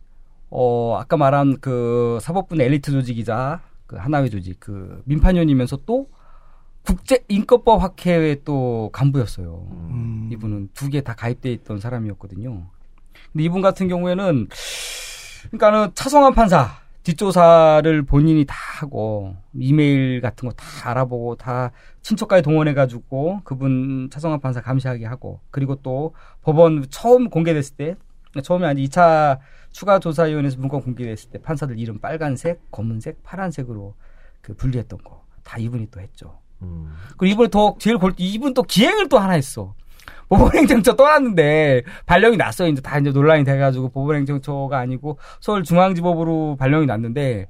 어 아까 말한 그 사법부의 엘리트 조직이자 그 하나회 조직 그 민판위원이면서 또 국제 인권법 학회의 또 간부였어요. 음. 이분은 두 개 다 가입돼 있던 사람이었거든요. 근데 이분 같은 경우에는 그러니까는 차성환 판사 뒷조사를 본인이 다 하고 이메일 같은 거 다 알아보고 다 친척까지 동원해 가지고 그분 차성환 판사 감시하게 하고 그리고 또 법원 처음 공개됐을 때 처음에 아니 2차 추가 조사위원회에서 문건 공개됐을 때 판사들 이름 빨간색, 검은색, 파란색으로 그 분리했던 거 다 이분이 또 했죠. 음. 그리고 이번에 더 제일 골 이분 또 기획을 또 하나 했어. 법원행정처 떠났는데 발령이 났어요. 이제 다 이제 논란이 돼가지고 법원행정처가 아니고 서울중앙지법으로 발령이 났는데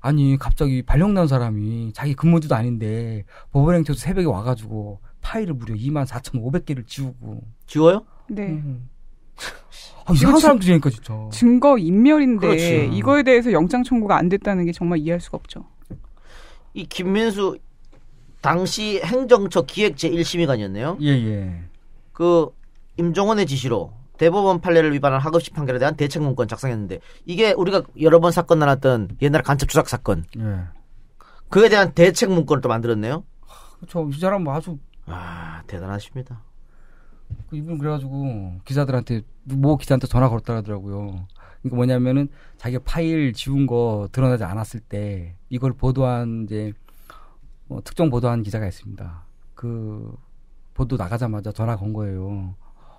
아니 갑자기 발령 난 사람이 자기 근무지도 아닌데 법원행정처 새벽에 와가지고 파일을 무려 2만 4,500개를 지우고 지워요? 네. 음. 아, 이상한 사람들이니까 진짜. 증거 인멸인데 그렇지. 이거에 대해서 영장 청구가 안 됐다는 게 정말 이해할 수가 없죠. 이 김민수 당시 행정처 기획 제 1심의관이었네요. 예 예. 그 임종원의 지시로 대법원 판례를 위반한 하급식 판결에 대한 대책 문건 작성했는데 이게 우리가 여러 번 사건 나눴던 옛날 간첩 조작 사건 예. 그에 대한 대책 문건을 또 만들었네요. 그렇죠. 이 사람 뭐 아주 아 대단하십니다. 그 이분 그래가지고 기자들한테 모 기자한테 전화 걸었다 하더라고요. 그러니까 뭐냐면은 자기가 파일 지운 거 드러나지 않았을 때 이걸 보도한 이제 뭐 특정 보도한 기자가 있습니다. 그 보도 나가자마자 전화 건 거예요.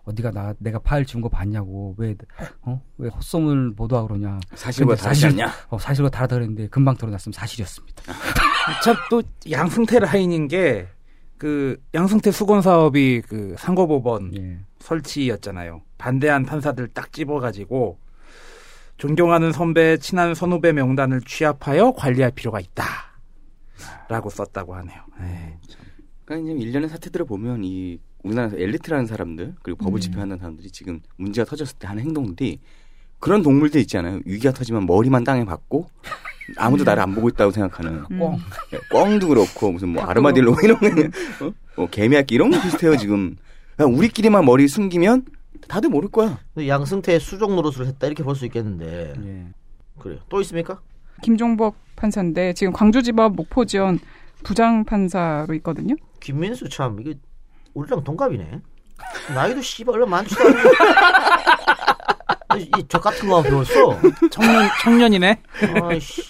어디가 나 내가 파일 지운 거 봤냐고 왜어왜 헛소문 보도하고 그러냐 사실보다 근데 다르지 사실- 않냐? 어, 사실과 다르다 그랬는데 금방 드러났으면 사실이었습니다. 참 또 양승태 라인인 게 그 양승태 수건 사업이 그 상고법원 예. 설치였잖아요. 반대한 판사들 딱 집어가지고 존경하는 선배, 친한 선후배 명단을 취합하여 관리할 필요가 있다. 라고 썼다고 하네요. 네. 그러니까 이제 일련의 사태들을 보면 이 우리나라에서 엘리트라는 사람들 그리고 법을 집행하는 사람들이 지금 문제가 터졌을 때 하는 행동들이 그런 동물들 있잖아요. 위기가 터지면 머리만 땅에 박고 아무도 나를 안 보고 있다고 생각하는 음. 뻥. 뻥도 그렇고 무슨 뭐 아르마딜로 이런 거 어? 뭐 개미핥기 이런 거 비슷해요 지금. 그냥 우리끼리만 머리 숨기면 다들 모를 거야. 양승태의 수족 노릇을 했다 이렇게 볼 수 있겠는데 예. 그래요. 또 있습니까? 김종복 판사인데 지금 광주지법 목포지원 부장 판사로 있거든요. 김민수 참 이게 우리랑 동갑이네. 나이도 씨발 얼마 많지도 않은데 이저 같은 거 배웠어. 청년, 청년이네? 아이씨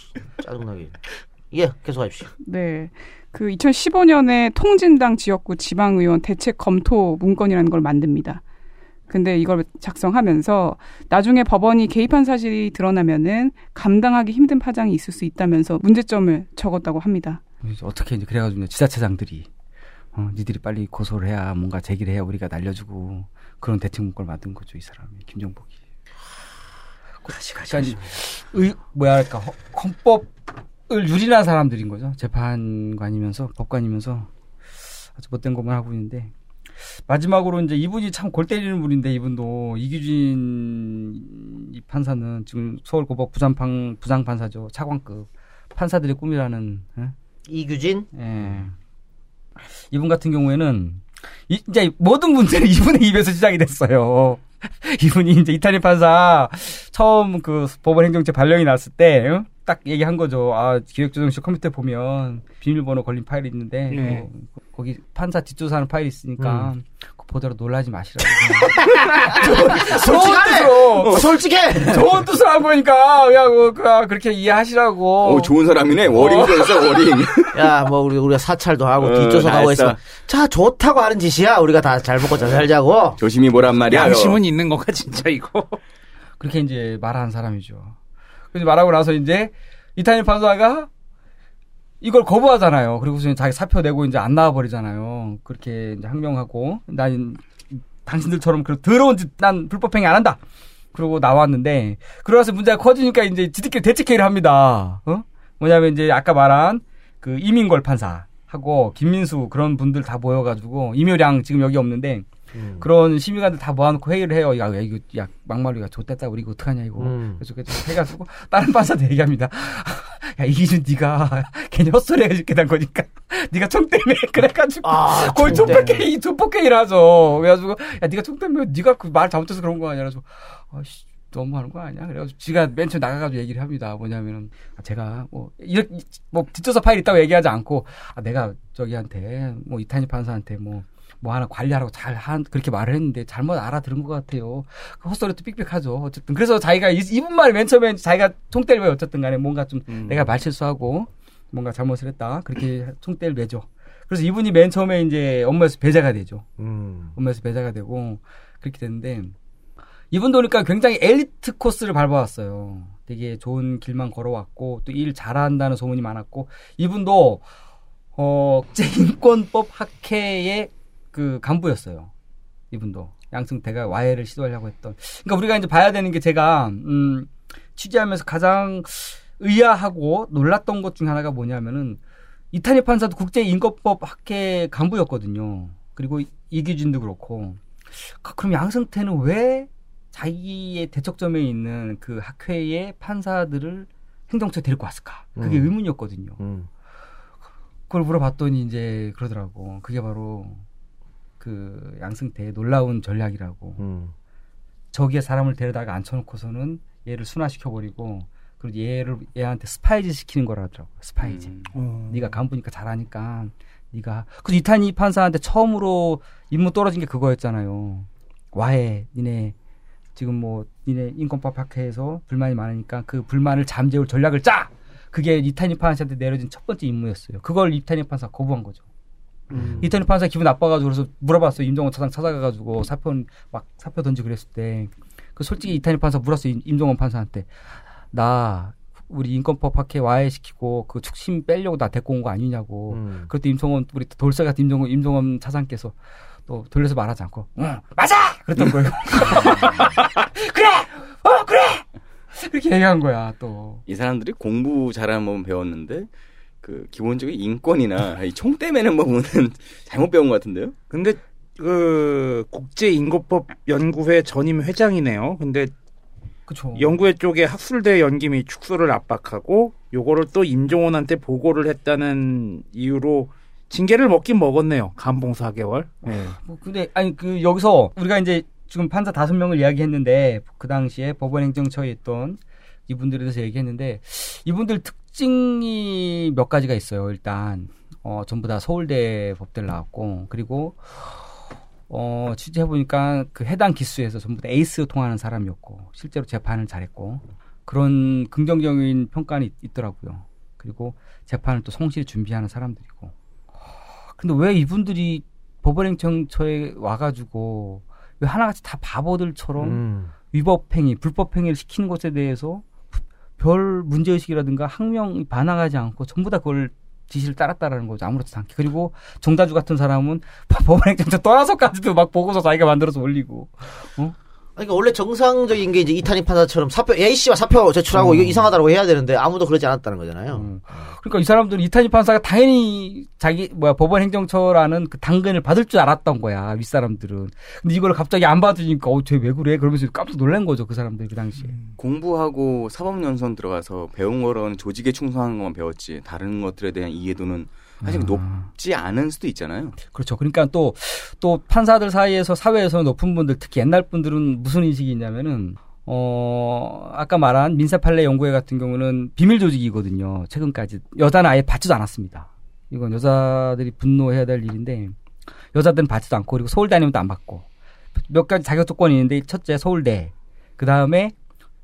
짜증나게. 예 계속하십시오. 네. 그 2015년에 통진당 지역구 지방의원 대책 검토 문건이라는 걸 만듭니다. 근데 이걸 작성하면서 나중에 법원이 개입한 사실이 드러나면은 감당하기 힘든 파장이 있을 수 있다면서 문제점을 적었다고 합니다. 어떻게 이제 그래가지고 지자체장들이 어, 니들이 빨리 고소를 해야 뭔가 제기를 해야 우리가 날려주고 그런 대책 문건을 만든 거죠 이 사람이 김정복이. 다시 그러니까 이제 의 뭐랄까 허- 헌법을 유린한 사람들인 거죠 재판관이면서 법관이면서 아주 못된 것만 하고 있는데 마지막으로 이제 이분이 참 골 때리는 분인데 이분도 이규진 이 판사는 지금 서울고법 부장판 부장 판사죠 차관급 판사들의 꿈이라는 예? 이규진 예. 이분 같은 경우에는 이, 이제 모든 문제는 이분의 입에서 시작이 됐어요. 이분이 이제 이탈리 판사 처음 그 법원 행정처 발령이 났을 때 어? 딱 얘기한 거죠. 아 기획조정실 컴퓨터에 보면 비밀번호 걸린 파일이 있는데 네. 뭐, 거기 판사 뒷조사하는 파일이 있으니까 음. 그거 보더라 놀라지 마시라고. 솔직하네. 뜻으로 어, 솔직해. 좋은 뜻으로 한 거니까 그냥 뭐, 그, 그렇게 이해하시라고. 오, 좋은 사람이네. 워링 됐어, 워링. 야, 뭐 우리 우리가 사찰도 하고 어, 뒷조사 다 하고 했어. 해서 자 좋다고 하는 짓이야. 우리가 다 잘 먹고 잘 살자고. 조심히 보란 말이야. 양심은 있는 거가 진짜 이거. 그렇게 이제 말하는 사람이죠. 그래서 말하고 나서 이제 이탄일 판사가 이걸 거부하잖아요. 그리고서 자기 사표 내고 이제 안 나와 버리잖아요. 그렇게 이제 항명하고 난 당신들처럼 그 더러운 짓 난 불법행위 안 한다. 그러고 나왔는데 그러면서 문제가 커지니까 이제 지들끼리 대책회의를 합니다. 어? 뭐냐면 이제 아까 말한 그 이민걸 판사하고 김민수 그런 분들 다 모여가지고 이묘량 지금 여기 없는데 음. 그런 심의관들 다 모아놓고 회의를 해요. 야, 야 이거 야 막말로가 좋댔다 우리 이거 어떡하냐 이거. 음. 그래서 그래서 해가지고 다른 판사도 얘기합니다. 야 이기준 네가 괜히 헛소리 해줄게 난 거니까 네가 총 때문에 그래가지고 아, 거의 조폭회의를 하죠. 그래가지고 야 네가 총 때문에 네가 그 말 잘못해서 그런 거 아니야. 그래서 아씨 너무하는 거 아니야? 그래가지고 지가 맨 처음 나가가지고 얘기를 합니다. 뭐냐면은 아, 제가 뭐 이렇게 뭐 뒷조사 파일 있다고 얘기하지 않고 아 내가 저기한테 뭐 이탄희 판사한테 뭐 뭐 하나 관리하라고 잘 한 그렇게 말을 했는데 잘못 알아들은 것 같아요. 그 헛소리도 삑삑하죠. 어쨌든 그래서 자기가 이- 이분 말이 맨 처음에 자기가 총대를 왜 어쨌든 간에 뭔가 좀 내가 말실수하고 뭔가 잘못을 했다 그렇게 총대를 매죠. 그래서 이분이 맨 처음에 이제 업무에서 배제가 되죠. 음. 업무에서 배제가 되고 그렇게 됐는데 이분도 그러니까 굉장히 엘리트 코스를 밟아왔어요. 되게 좋은 길만 걸어왔고 또 일 잘한다는 소문이 많았고 이분도 어 국제인권법 학회의 그 간부였어요. 이분도 양승태가 와해를 시도하려고 했던. 그러니까 우리가 이제 봐야 되는 게 제가 음 취재하면서 가장 의아하고 놀랐던 것 중에 하나가 뭐냐면은 이탄희 판사도 국제인권법 학회 간부였거든요. 그리고 이규진도 그렇고. 그- 그럼 양승태는 왜 자기의 대척점에 있는 그 학회의 판사들을 행정처에 데리고 왔을까? 그게 음. 의문이었거든요. 음. 그걸 물어봤더니 이제 그러더라고. 그게 바로 그 양승태의 놀라운 전략이라고. 음. 저기에 사람을 데려다가 앉혀놓고서는 얘를 순화시켜버리고 그리고 얘를 얘한테 스파이짓 시키는 거라더라고. 스파이짓. 음. 네가 간부니까 잘하니까 네가 그래서 이탄희 판사한테 처음으로 임무 떨어진 게 그거였잖아요. 와해 니네 지금 뭐 니네 인권법 학회에서 불만이 많으니까 그 불만을 잠재울 전략을 짜. 그게 이탄희 판사한테 내려진 첫 번째 임무였어요. 그걸 이탄희 판사 거부한 거죠. 음. 이탄희 판사 기분 나빠가지고 그래서 물어봤어요. 임종헌 차장 찾아가가지고 사표 막 사표 던지 그랬을 때 그 솔직히 이탄희 판사 물었어요. 임- 임종원 판사한테 나 우리 인권법 학회 와해시키고 그 축심 빼려고 나 데리고 온 거 아니냐고. 음. 그것도 임종원 우리 돌쇠 같은 임종원 임종원 차장께서 또 돌려서 말하지 않고 응 맞아 그랬던 거예요. 그래 어 그래 그렇게 얘기한 거야 또. 이 사람들이 공부 법은 배웠는데 그 기본적인 인권이나 이총 때매는 법은 잘못 배운 것 같은데요? 근데 그 국제인권법 연구회 전임 회장이네요. 근데 그쵸. 연구회 쪽에 학술대 연기미 축소를 압박하고 요거를 또 임종원한테 보고를 했다는 이유로 징계를 먹긴 먹었네요. 감봉 4개월. 네. 뭐 근데 아니 그 여기서 우리가 이제 지금 판사 다섯 명을 이야기했는데 그 당시에 법원행정처에 있던 이분들에 대해서 얘기했는데 이분들 특 징이 몇 가지가 있어요. 일단 어 전부 다 서울대 법대를 나왔고 그리고 어 취재해 보니까 그 해당 기수에서 전부 다 에이스 통하는 사람이었고 실제로 재판을 잘했고 그런 긍정적인 평가는 있, 있더라고요. 그리고 재판을 또 성실히 준비하는 사람들이고 근데 왜 이분들이 법원행정처에 와가지고 왜 하나같이 다 바보들처럼 음. 위법행위, 불법행위를 시키는 것에 대해서 별 문제 의식이라든가 항명 반항하지 않고 전부 다 그걸 지시를 따랐다라는 거죠. 아무렇지도 않게. 그리고 정다주 같은 사람은 법원행정처 떠나서까지도 막 보고서 자기가 만들어서 올리고. 어? 그러니까 원래 정상적인 게 이제 이탄희 판사처럼 사표 A 씨와 사표 제출하고 이거 이상하다고 해야 되는데 아무도 그러지 않았다는 거잖아요. 그러니까 이 사람들은 이탄희 판사가 당연히 자기 뭐야 법원 행정처라는 그 당근을 받을 줄 알았던 거야 윗 사람들은. 근데 이걸 갑자기 안 받으니까 어쟤 왜 그래? 그러면서 깜짝 놀란 거죠 그 사람들 그 당시에. 공부하고 사법연수원 들어가서 배운 거로는 조직에 충성하는 것만 배웠지 다른 것들에 대한 이해도는 사실 높지 않은 수도 있잖아요. 그렇죠. 그러니까 또, 또 판사들 사이에서 사회에서 높은 분들, 특히 옛날 분들은 무슨 인식이 있냐면은, 어, 아까 말한 민사판례 연구회 같은 경우는 비밀 조직이거든요. 최근까지. 여자는 아예 받지도 않았습니다. 이건 여자들이 분노해야 될 일인데, 여자들은 받지도 않고, 그리고 서울대 아니면 또 안 받고. 몇 가지 자격 조건이 있는데, 첫째 서울대. 그 다음에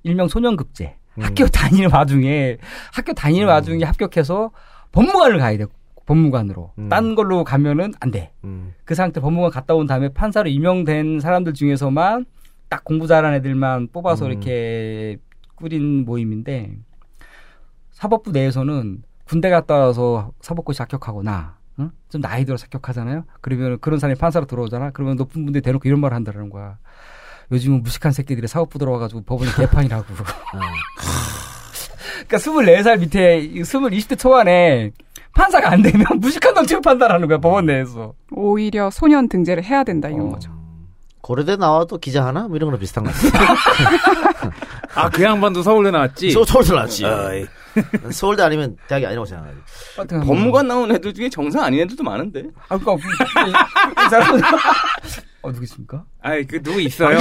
일명 소년급제. 학교 다니는 와중에, 학교 다니는 와중에 합격해서 법무관을 가야 돼. 법무관으로. 딴 걸로 가면은 안 돼. 그 상태 법무관 갔다 온 다음에 판사로 임명된 사람들 중에서만 딱 공부 잘하는 애들만 뽑아서 음. 이렇게 꾸린 모임인데 사법부 내에서는 군대 갔다 와서 사법고시 합격하거나 응? 좀 나이 들어서 합격하잖아요. 그러면 그런 사람이 판사로 들어오잖아. 그러면 높은 분들이 대놓고 이런 말을 한다는 거야. 요즘은 무식한 새끼들이 사법부 들어와가지고 법원이 개판이라고. 그러니까 24살 밑에 20, 20대 초반에 판사가 안 되면 무식한 놈 취급한다라는 거야 법원 내에서. 오히려 소년 등재를 해야 된다 어. 이런 거죠. 고려대 나와도 기자 하나? 뭐 이런 거랑 비슷한 것 같아요. 아, 그 양반도 서울대 나왔지? 서, 서울대 나왔지. 어이. 서울대 아니면 대학이 아니라고 생각하지. 법무관 나온 애들 중에 정상 아닌 애들도 많은데. 아, 그니까, 이 사람, 어, 누구 있습니까? 아이, 그, 누구 있어요.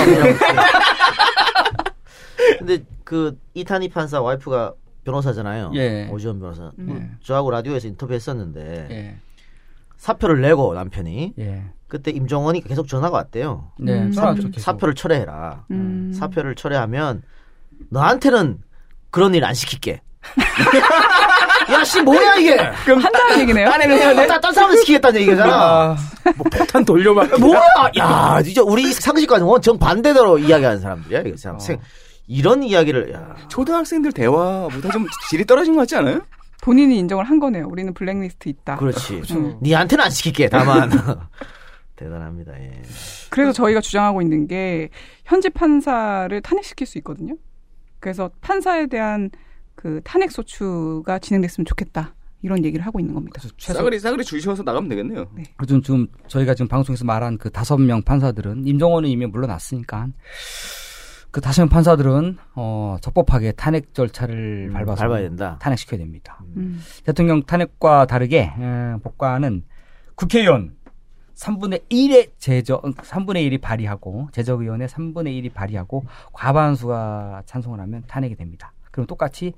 근데 그 이탄희 판사 와이프가 변호사잖아요. 예. 오지원 변호사. 음. 뭐 예. 저하고 라디오에서 인터뷰했었는데 예. 사표를 내고 남편이 예. 그때 임종원이 계속 전화가 왔대요. 네, 음. 사표. 사표를 철회해라. 음. 사표를 철회하면 너한테는 그런 일 안 시킬게. 야, 씨, 뭐야, 이게? 그럼 한다는 얘기네요. 딴, 애는 딴, 딴 사람을 시키겠다는 얘기잖아. 아, 뭐 폭탄 돌려막. 뭐야? 야, 진짜 우리 상식과는 원 정반대대로 이야기하는 사람들이야, 이거 참. 생- 이런 이야기를, 야. 초등학생들 대화보다 좀 질이 떨어진 것 같지 않아요? 본인이 인정을 한 거네요. 우리는 블랙리스트 있다. 그렇지. 음. 니한테는 안 시킬게, 다만. 대단합니다, 예. 그래서 저희가 주장하고 있는 게 현직 판사를 탄핵시킬 수 있거든요. 그래서 판사에 대한 그 탄핵 소추가 진행됐으면 좋겠다. 이런 얘기를 하고 있는 겁니다. 최소, 싸그리 싸그리 주셔서 나가면 되겠네요. 요즘 지금 저희가 지금 방송에서 말한 그 다섯 명 판사들은 임종원은 이미 물러났으니까 그 다섯 명 판사들은 어 적법하게 탄핵 절차를 음, 밟아서 밟아야 된다. 탄핵시켜야 됩니다. 음. 대통령 탄핵과 다르게 에, 법관은 국회의원 3분의 1의 제적 3분의 1이 발의하고 제적의원의 3분의 1이 발의하고 과반수가 찬성을 하면 탄핵이 됩니다. 그럼 똑같이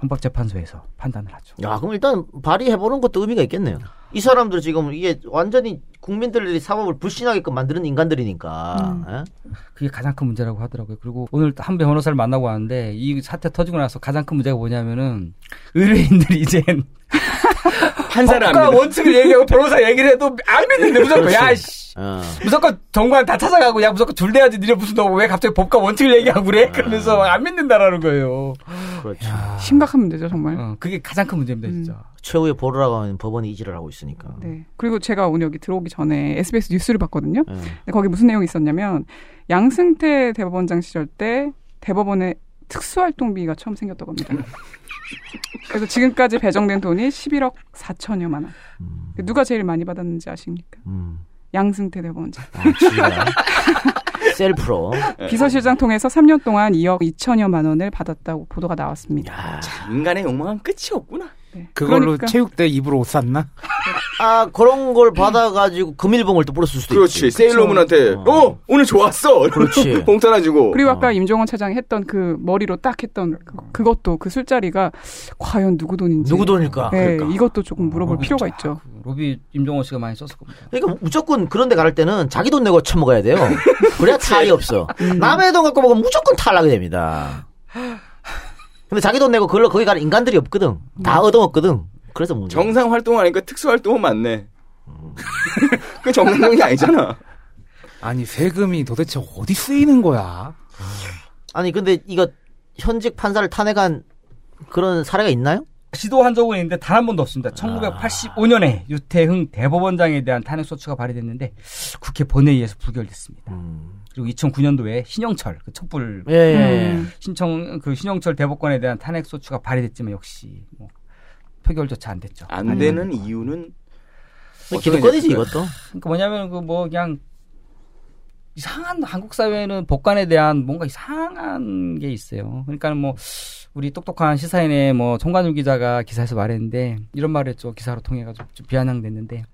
헌법재판소에서 판단을 하죠. 야, 그럼 일단 발의해보는 것도 의미가 있겠네요. 이 사람들 지금 이게 완전히 국민들이 사법을 불신하게끔 만드는 인간들이니까. 예? 그게 가장 큰 문제라고 하더라고요. 그리고 오늘 한 변호사를 만나고 왔는데 이 사태 터지고 나서 가장 큰 문제가 뭐냐면은 의뢰인들이 이젠 판사를 안 법과. 원칙을 얘기하고 변호사 얘기를 해도 안 믿는데 무조건 야 씨. 어. 무조건 정관 다 찾아가고 야 무조건 줄대야지 니네 무슨 너 왜 갑자기 법과 원칙을 얘기하고 그래 그러면서 안 믿는다라는 거예요. 그렇지. 심각한 문제죠, 정말. 어, 그게 가장 큰 문제입니다 진짜. 최후의 보루라고 하는 법원이 이지를 하고 있으니까. 네. 그리고 제가 오늘 여기 들어오기 전에 SBS 뉴스를 봤거든요. 예. 근데 거기 무슨 내용이 있었냐면 양승태 대법원장 시절 때 대법원에 특수활동비가 처음 생겼다고 합니다. 그래서 지금까지 배정된 돈이 11억 4천여만 원. 누가 제일 많이 받았는지 아십니까? 음. 양승태 대법원장. 아. 셀프로. 비서실장 통해서 3년 동안 2억 2천여만 원을 받았다고 보도가 나왔습니다. 인간의 욕망은 끝이 없구나. 네. 그걸로 그러니까 체육대 입으로 옷 샀나? 아, 그런 걸 받아가지고 금일봉을 또 뿌렸을 수도 그렇지. 있지. 세일러문한테 어 오늘 좋았어. 그렇지. 봉투 하나 주고. 그리고 아까 임종원 차장이 했던 그 머리로 딱 했던 그, 것도 그 술자리가 과연 누구 돈인지 누구 돈일까? 네, 그러니까. 이것도 조금 물어볼 필요가 있죠. 로비 임종원 씨가 많이 썼을 겁니다. 그러니까 무조건 그런 데 갈 때는 자기 돈 내고 처먹어야 돼요. 그래야 탈이 없어. 남의 돈 갖고 먹으면 무조건 탈락이 됩니다. 근데 자기 돈 내고 그걸로 거기 가는 인간들이 없거든. 다 얻어먹거든. 그래서 문제. 정상 활동하니까 특수 활동은 맞네. 그 정상적이 아니잖아. 아니, 세금이 도대체 어디 쓰이는 거야? 아니 근데 이거 현직 판사를 탄핵한 그런 사례가 있나요? 시도한 적은 있는데 단 한 번도 없습니다. 1985년에 유태흥 대법원장에 대한 탄핵 소추가 발의됐는데 국회 본회의에서 부결됐습니다. 그리고 2009년도에 신영철 그 촛불 예, 예, 예. 신청 그 신영철 대법관에 대한 탄핵 소추가 발의됐지만 역시 뭐 표결조차 안 됐죠. 안 되는 이유는 기득권이지 이것도. 그러니까 뭐냐면 그 뭐 그냥 이상한 한국 사회는 법관에 대한 뭔가 이상한 게 있어요. 그러니까 뭐 우리 똑똑한 시사인의 뭐 송관율 기자가 기사에서 말했는데 이런 말을 했죠. 기사로 통해 가지고 좀 비아냥됐는데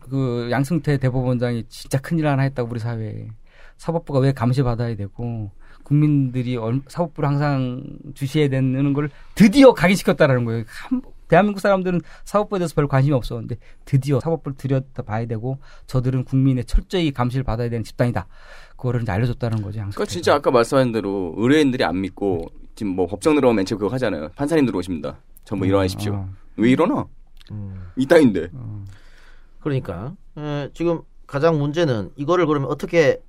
그 양승태 대법원장이 진짜 큰일 하나 했다고 우리 사회에 사법부가 왜 감시 받아야 되고 국민들이 얼- 사법부를 항상 주시해야 되는 걸 드디어 각인시켰다라는 거예요. 한- 대한민국 사람들은 사법부에 대해서 별 관심이 없었는데 드디어 사법부를 들여다봐야 되고 저들은 국민의 철저히 감시를 받아야 되는 집단이다. 그거를 이제 알려줬다는 거죠. 그러니까 진짜 아까 말씀하신 대로 의뢰인들이 안 믿고 지금 뭐 법정 들어오면 맨 처음 그거 하잖아요. 판사님 들어오십니다. 전부 일어나십시오. 아. 왜 일어나? 음. 이따인데. 그러니까 에, 지금 가장 문제는 이거를 그러면 어떻게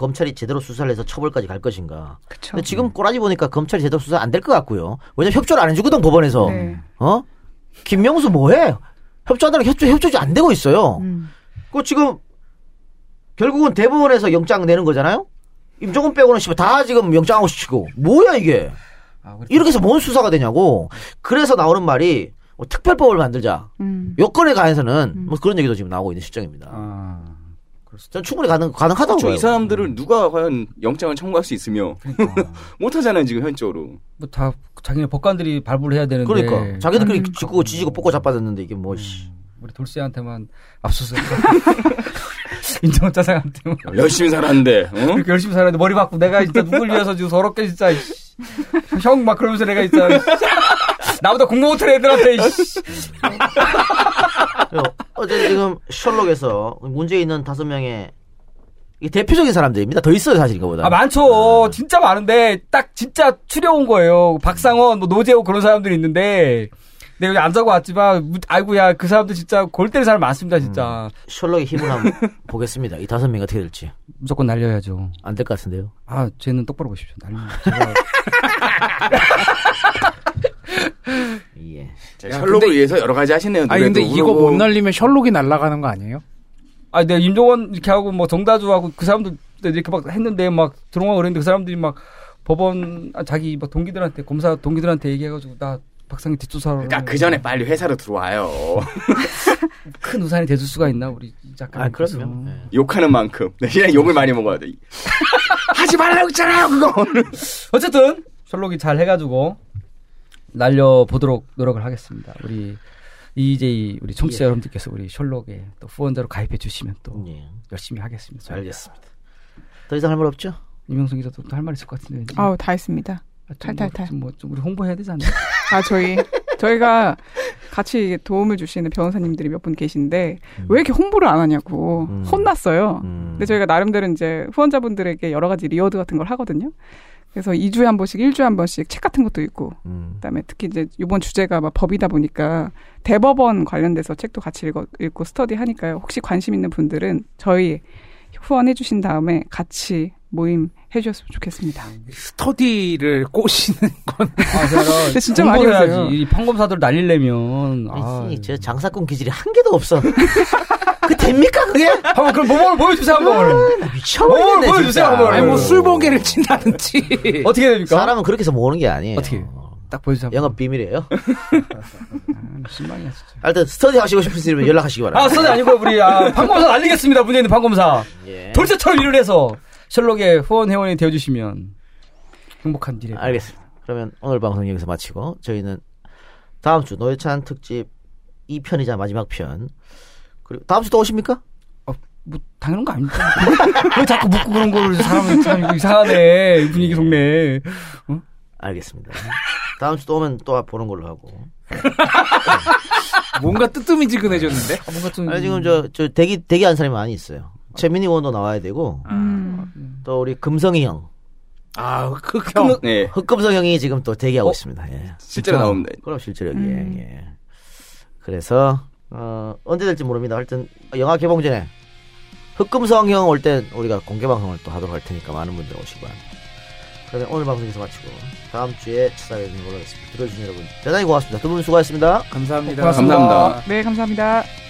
검찰이 제대로 수사를 해서 처벌까지 갈 것인가. 그쵸. 근데 지금 꼬라지 보니까 검찰이 제대로 수사 안 될 것 같고요. 왜냐면 협조를 안 해주거든 법원에서. 네. 어? 김명수 뭐해? 협조하다가 협조 협조지 안 되고 있어요. 음. 그 지금 결국은 대법원에서 영장 내는 거잖아요. 임종원 빼고는 씨발 다 지금 영장하고 시키고 뭐야 이게? 아, 이렇게 해서 뭔 수사가 되냐고. 그래서 나오는 말이 뭐 특별법을 만들자. 음. 여건에 관해서는 뭐 그런 얘기도 지금 나오고 있는 실정입니다. 아, 전 충분히 가능 가능하다고 그렇죠. 봐요. 이 사람들을 누가 과연 영장을 청구할 수 있으며 그러니까. 못 하잖아요 지금 현저로. 뭐 다 자기네 법관들이 발부를 해야 되는데 그러니까 자기들끼리 음. 짓고 지지고 뽑고 자빠졌는데 이게 뭐 씨. 우리 돌쇠한테만 앞서서 인정원 짜장한테만 열심히 살았는데. 어? 그렇게 열심히 살았는데 머리 받고 내가 진짜 누굴 위해서 지금 서럽게 진짜 형 막 그러면서 내가 진짜 나보다 공부 못하는 애들한테 이씨. 어제 지금 셜록에서 문제 있는 다섯 명의 이게 대표적인 사람들입니다. 더 있어요 사실 이거보다. 아 많죠 진짜 많은데 딱 진짜 추려온 거예요 박상원 뭐 노재호 그런 사람들이 있는데 내가 여기 안 자고 왔지만 아이고야 그 사람들 진짜 골 때리는 사람 많습니다 진짜 셜록의 힘을 한번 보겠습니다. 이 다섯 명이 어떻게 될지 무조건 날려야죠 안 될 것 같은데요. 아 쟤는 똑바로 보십시오 날리면 제가 예. 자, 셜록을 위해서 여러 가지 하시네요. 아니 근데 이거 부르고. 못 날리면 셜록이 날아가는 거 아니에요? 아, 내가 임종원 이렇게 하고 뭐 정다주하고 그 사람들 이렇게 막 했는데 막 들어와 그랬는데 그 사람들이 막 법원 아, 자기 막 동기들한테 검사 동기들한테 얘기해가지고 나 박상희 뒷조사를 그러니까 그 전에 빨리 회사로 들어와요. 큰 우산이 돼줄 수가 있나 우리 작가. 아 그럼요. 예. 욕하는 만큼 대신에 욕을 많이 먹어야 돼. 하지 말라고 했잖아요 그거. 어쨌든 셜록이 잘 해가지고 날려 보도록 노력을 하겠습니다. 우리 EJ 우리 청취자 예. 여러분들께서 우리 셜록에 또 후원자로 가입해 주시면 또 예. 열심히 하겠습니다. 저희가. 알겠습니다. 더 이상 할 말 없죠? 이명선 기자도 또 할 말 있을 것 같은데 왠지. 아우 다 했습니다. 아, 좀 탈탈탈. 뭐, 좀 뭐, 좀 우리 홍보해야 되지 않나? 아 저희 저희가 같이 도움을 주시는 변호사님들이 몇 분 계신데 왜 이렇게 홍보를 안 하냐고 음. 혼났어요. 음. 근데 저희가 나름대로 이제 후원자분들에게 여러 가지 reward 같은 걸 하거든요. 그래서 2주에 한 번씩, 1주에 한 번씩 책 같은 것도 있고, 음. 그다음에 특히 이제 이번 주제가 막 법이다 보니까 대법원 관련돼서 책도 같이 읽어, 읽고 스터디 하니까요. 혹시 관심 있는 분들은 저희 후원해 주신 다음에 같이 모임 해주셨으면 좋겠습니다. 스터디를 꼬시는 건 아, 제가 진짜 많이. 이 판검사들 날리려면 아, 아니, 저 장사꾼 기질이 한 개도 없어. 그 됩니까 그게? 한번 그럼 모범을 보여주세요 한번. 나 미쳐버리겠네 뭐, 보여주세요. 한번. 아니 뭐 술보게를 친다든지 어떻게 됩니까? 사람은 그렇게 해서 모으는 게 아니에요. 어떻게? 딱 보여주세요. 영업 비밀이에요. 아, 실망이야 진짜. 하여튼 스터디 하시고 싶으시면 연락하시기 바랍니다. 아, 써지 아니고 우리 아, 판검사 날리겠습니다. 문제 있는 판검사. 예. 돌쇠처럼 일을 해서 셜록의 후원 회원이 되어주시면 행복한 미래. 알겠습니다. 그러면 오늘 방송 여기서 마치고 저희는 다음 주 노회찬 특집 2편이자 마지막 편 그리고 다음 주 또 오십니까? 뭐 당연한 거 아닙니까? 왜 자꾸 묻고 그런 걸 사람은 참 이상하네 이 분위기 속네. 어? 알겠습니다. 다음 주 또 오면 또 보는 걸로 하고. 뭔가 뜨뜨미지근해졌는데 아, 뭔가 좀 아니 지금 저, 저 대기 대기 한 사람이 많이 있어요. 최민희 의원도 나와야 되고 음. 또 우리 금성이 형, 아 흑형 네. 흑금성 형이 지금 또 대기하고 어? 있습니다. 예. 실제로 나옵니다. 그럼 실제로. 음. 예. 그래서 어, 언제 될지 모릅니다. 하여튼 영화 개봉 전에 흑금성 형 올 땐 우리가 공개 방송을 또 하도록 할 테니까 많은 분들 바랍니다. 그러면 오늘 방송 여기서 마치고 다음 주에 찾아뵙는 걸로 하겠습니다. 들어주신 여러분 대단히 고맙습니다. 두 분 수고하셨습니다. 감사합니다. 고맙습니다. 감사합니다. 네, 감사합니다.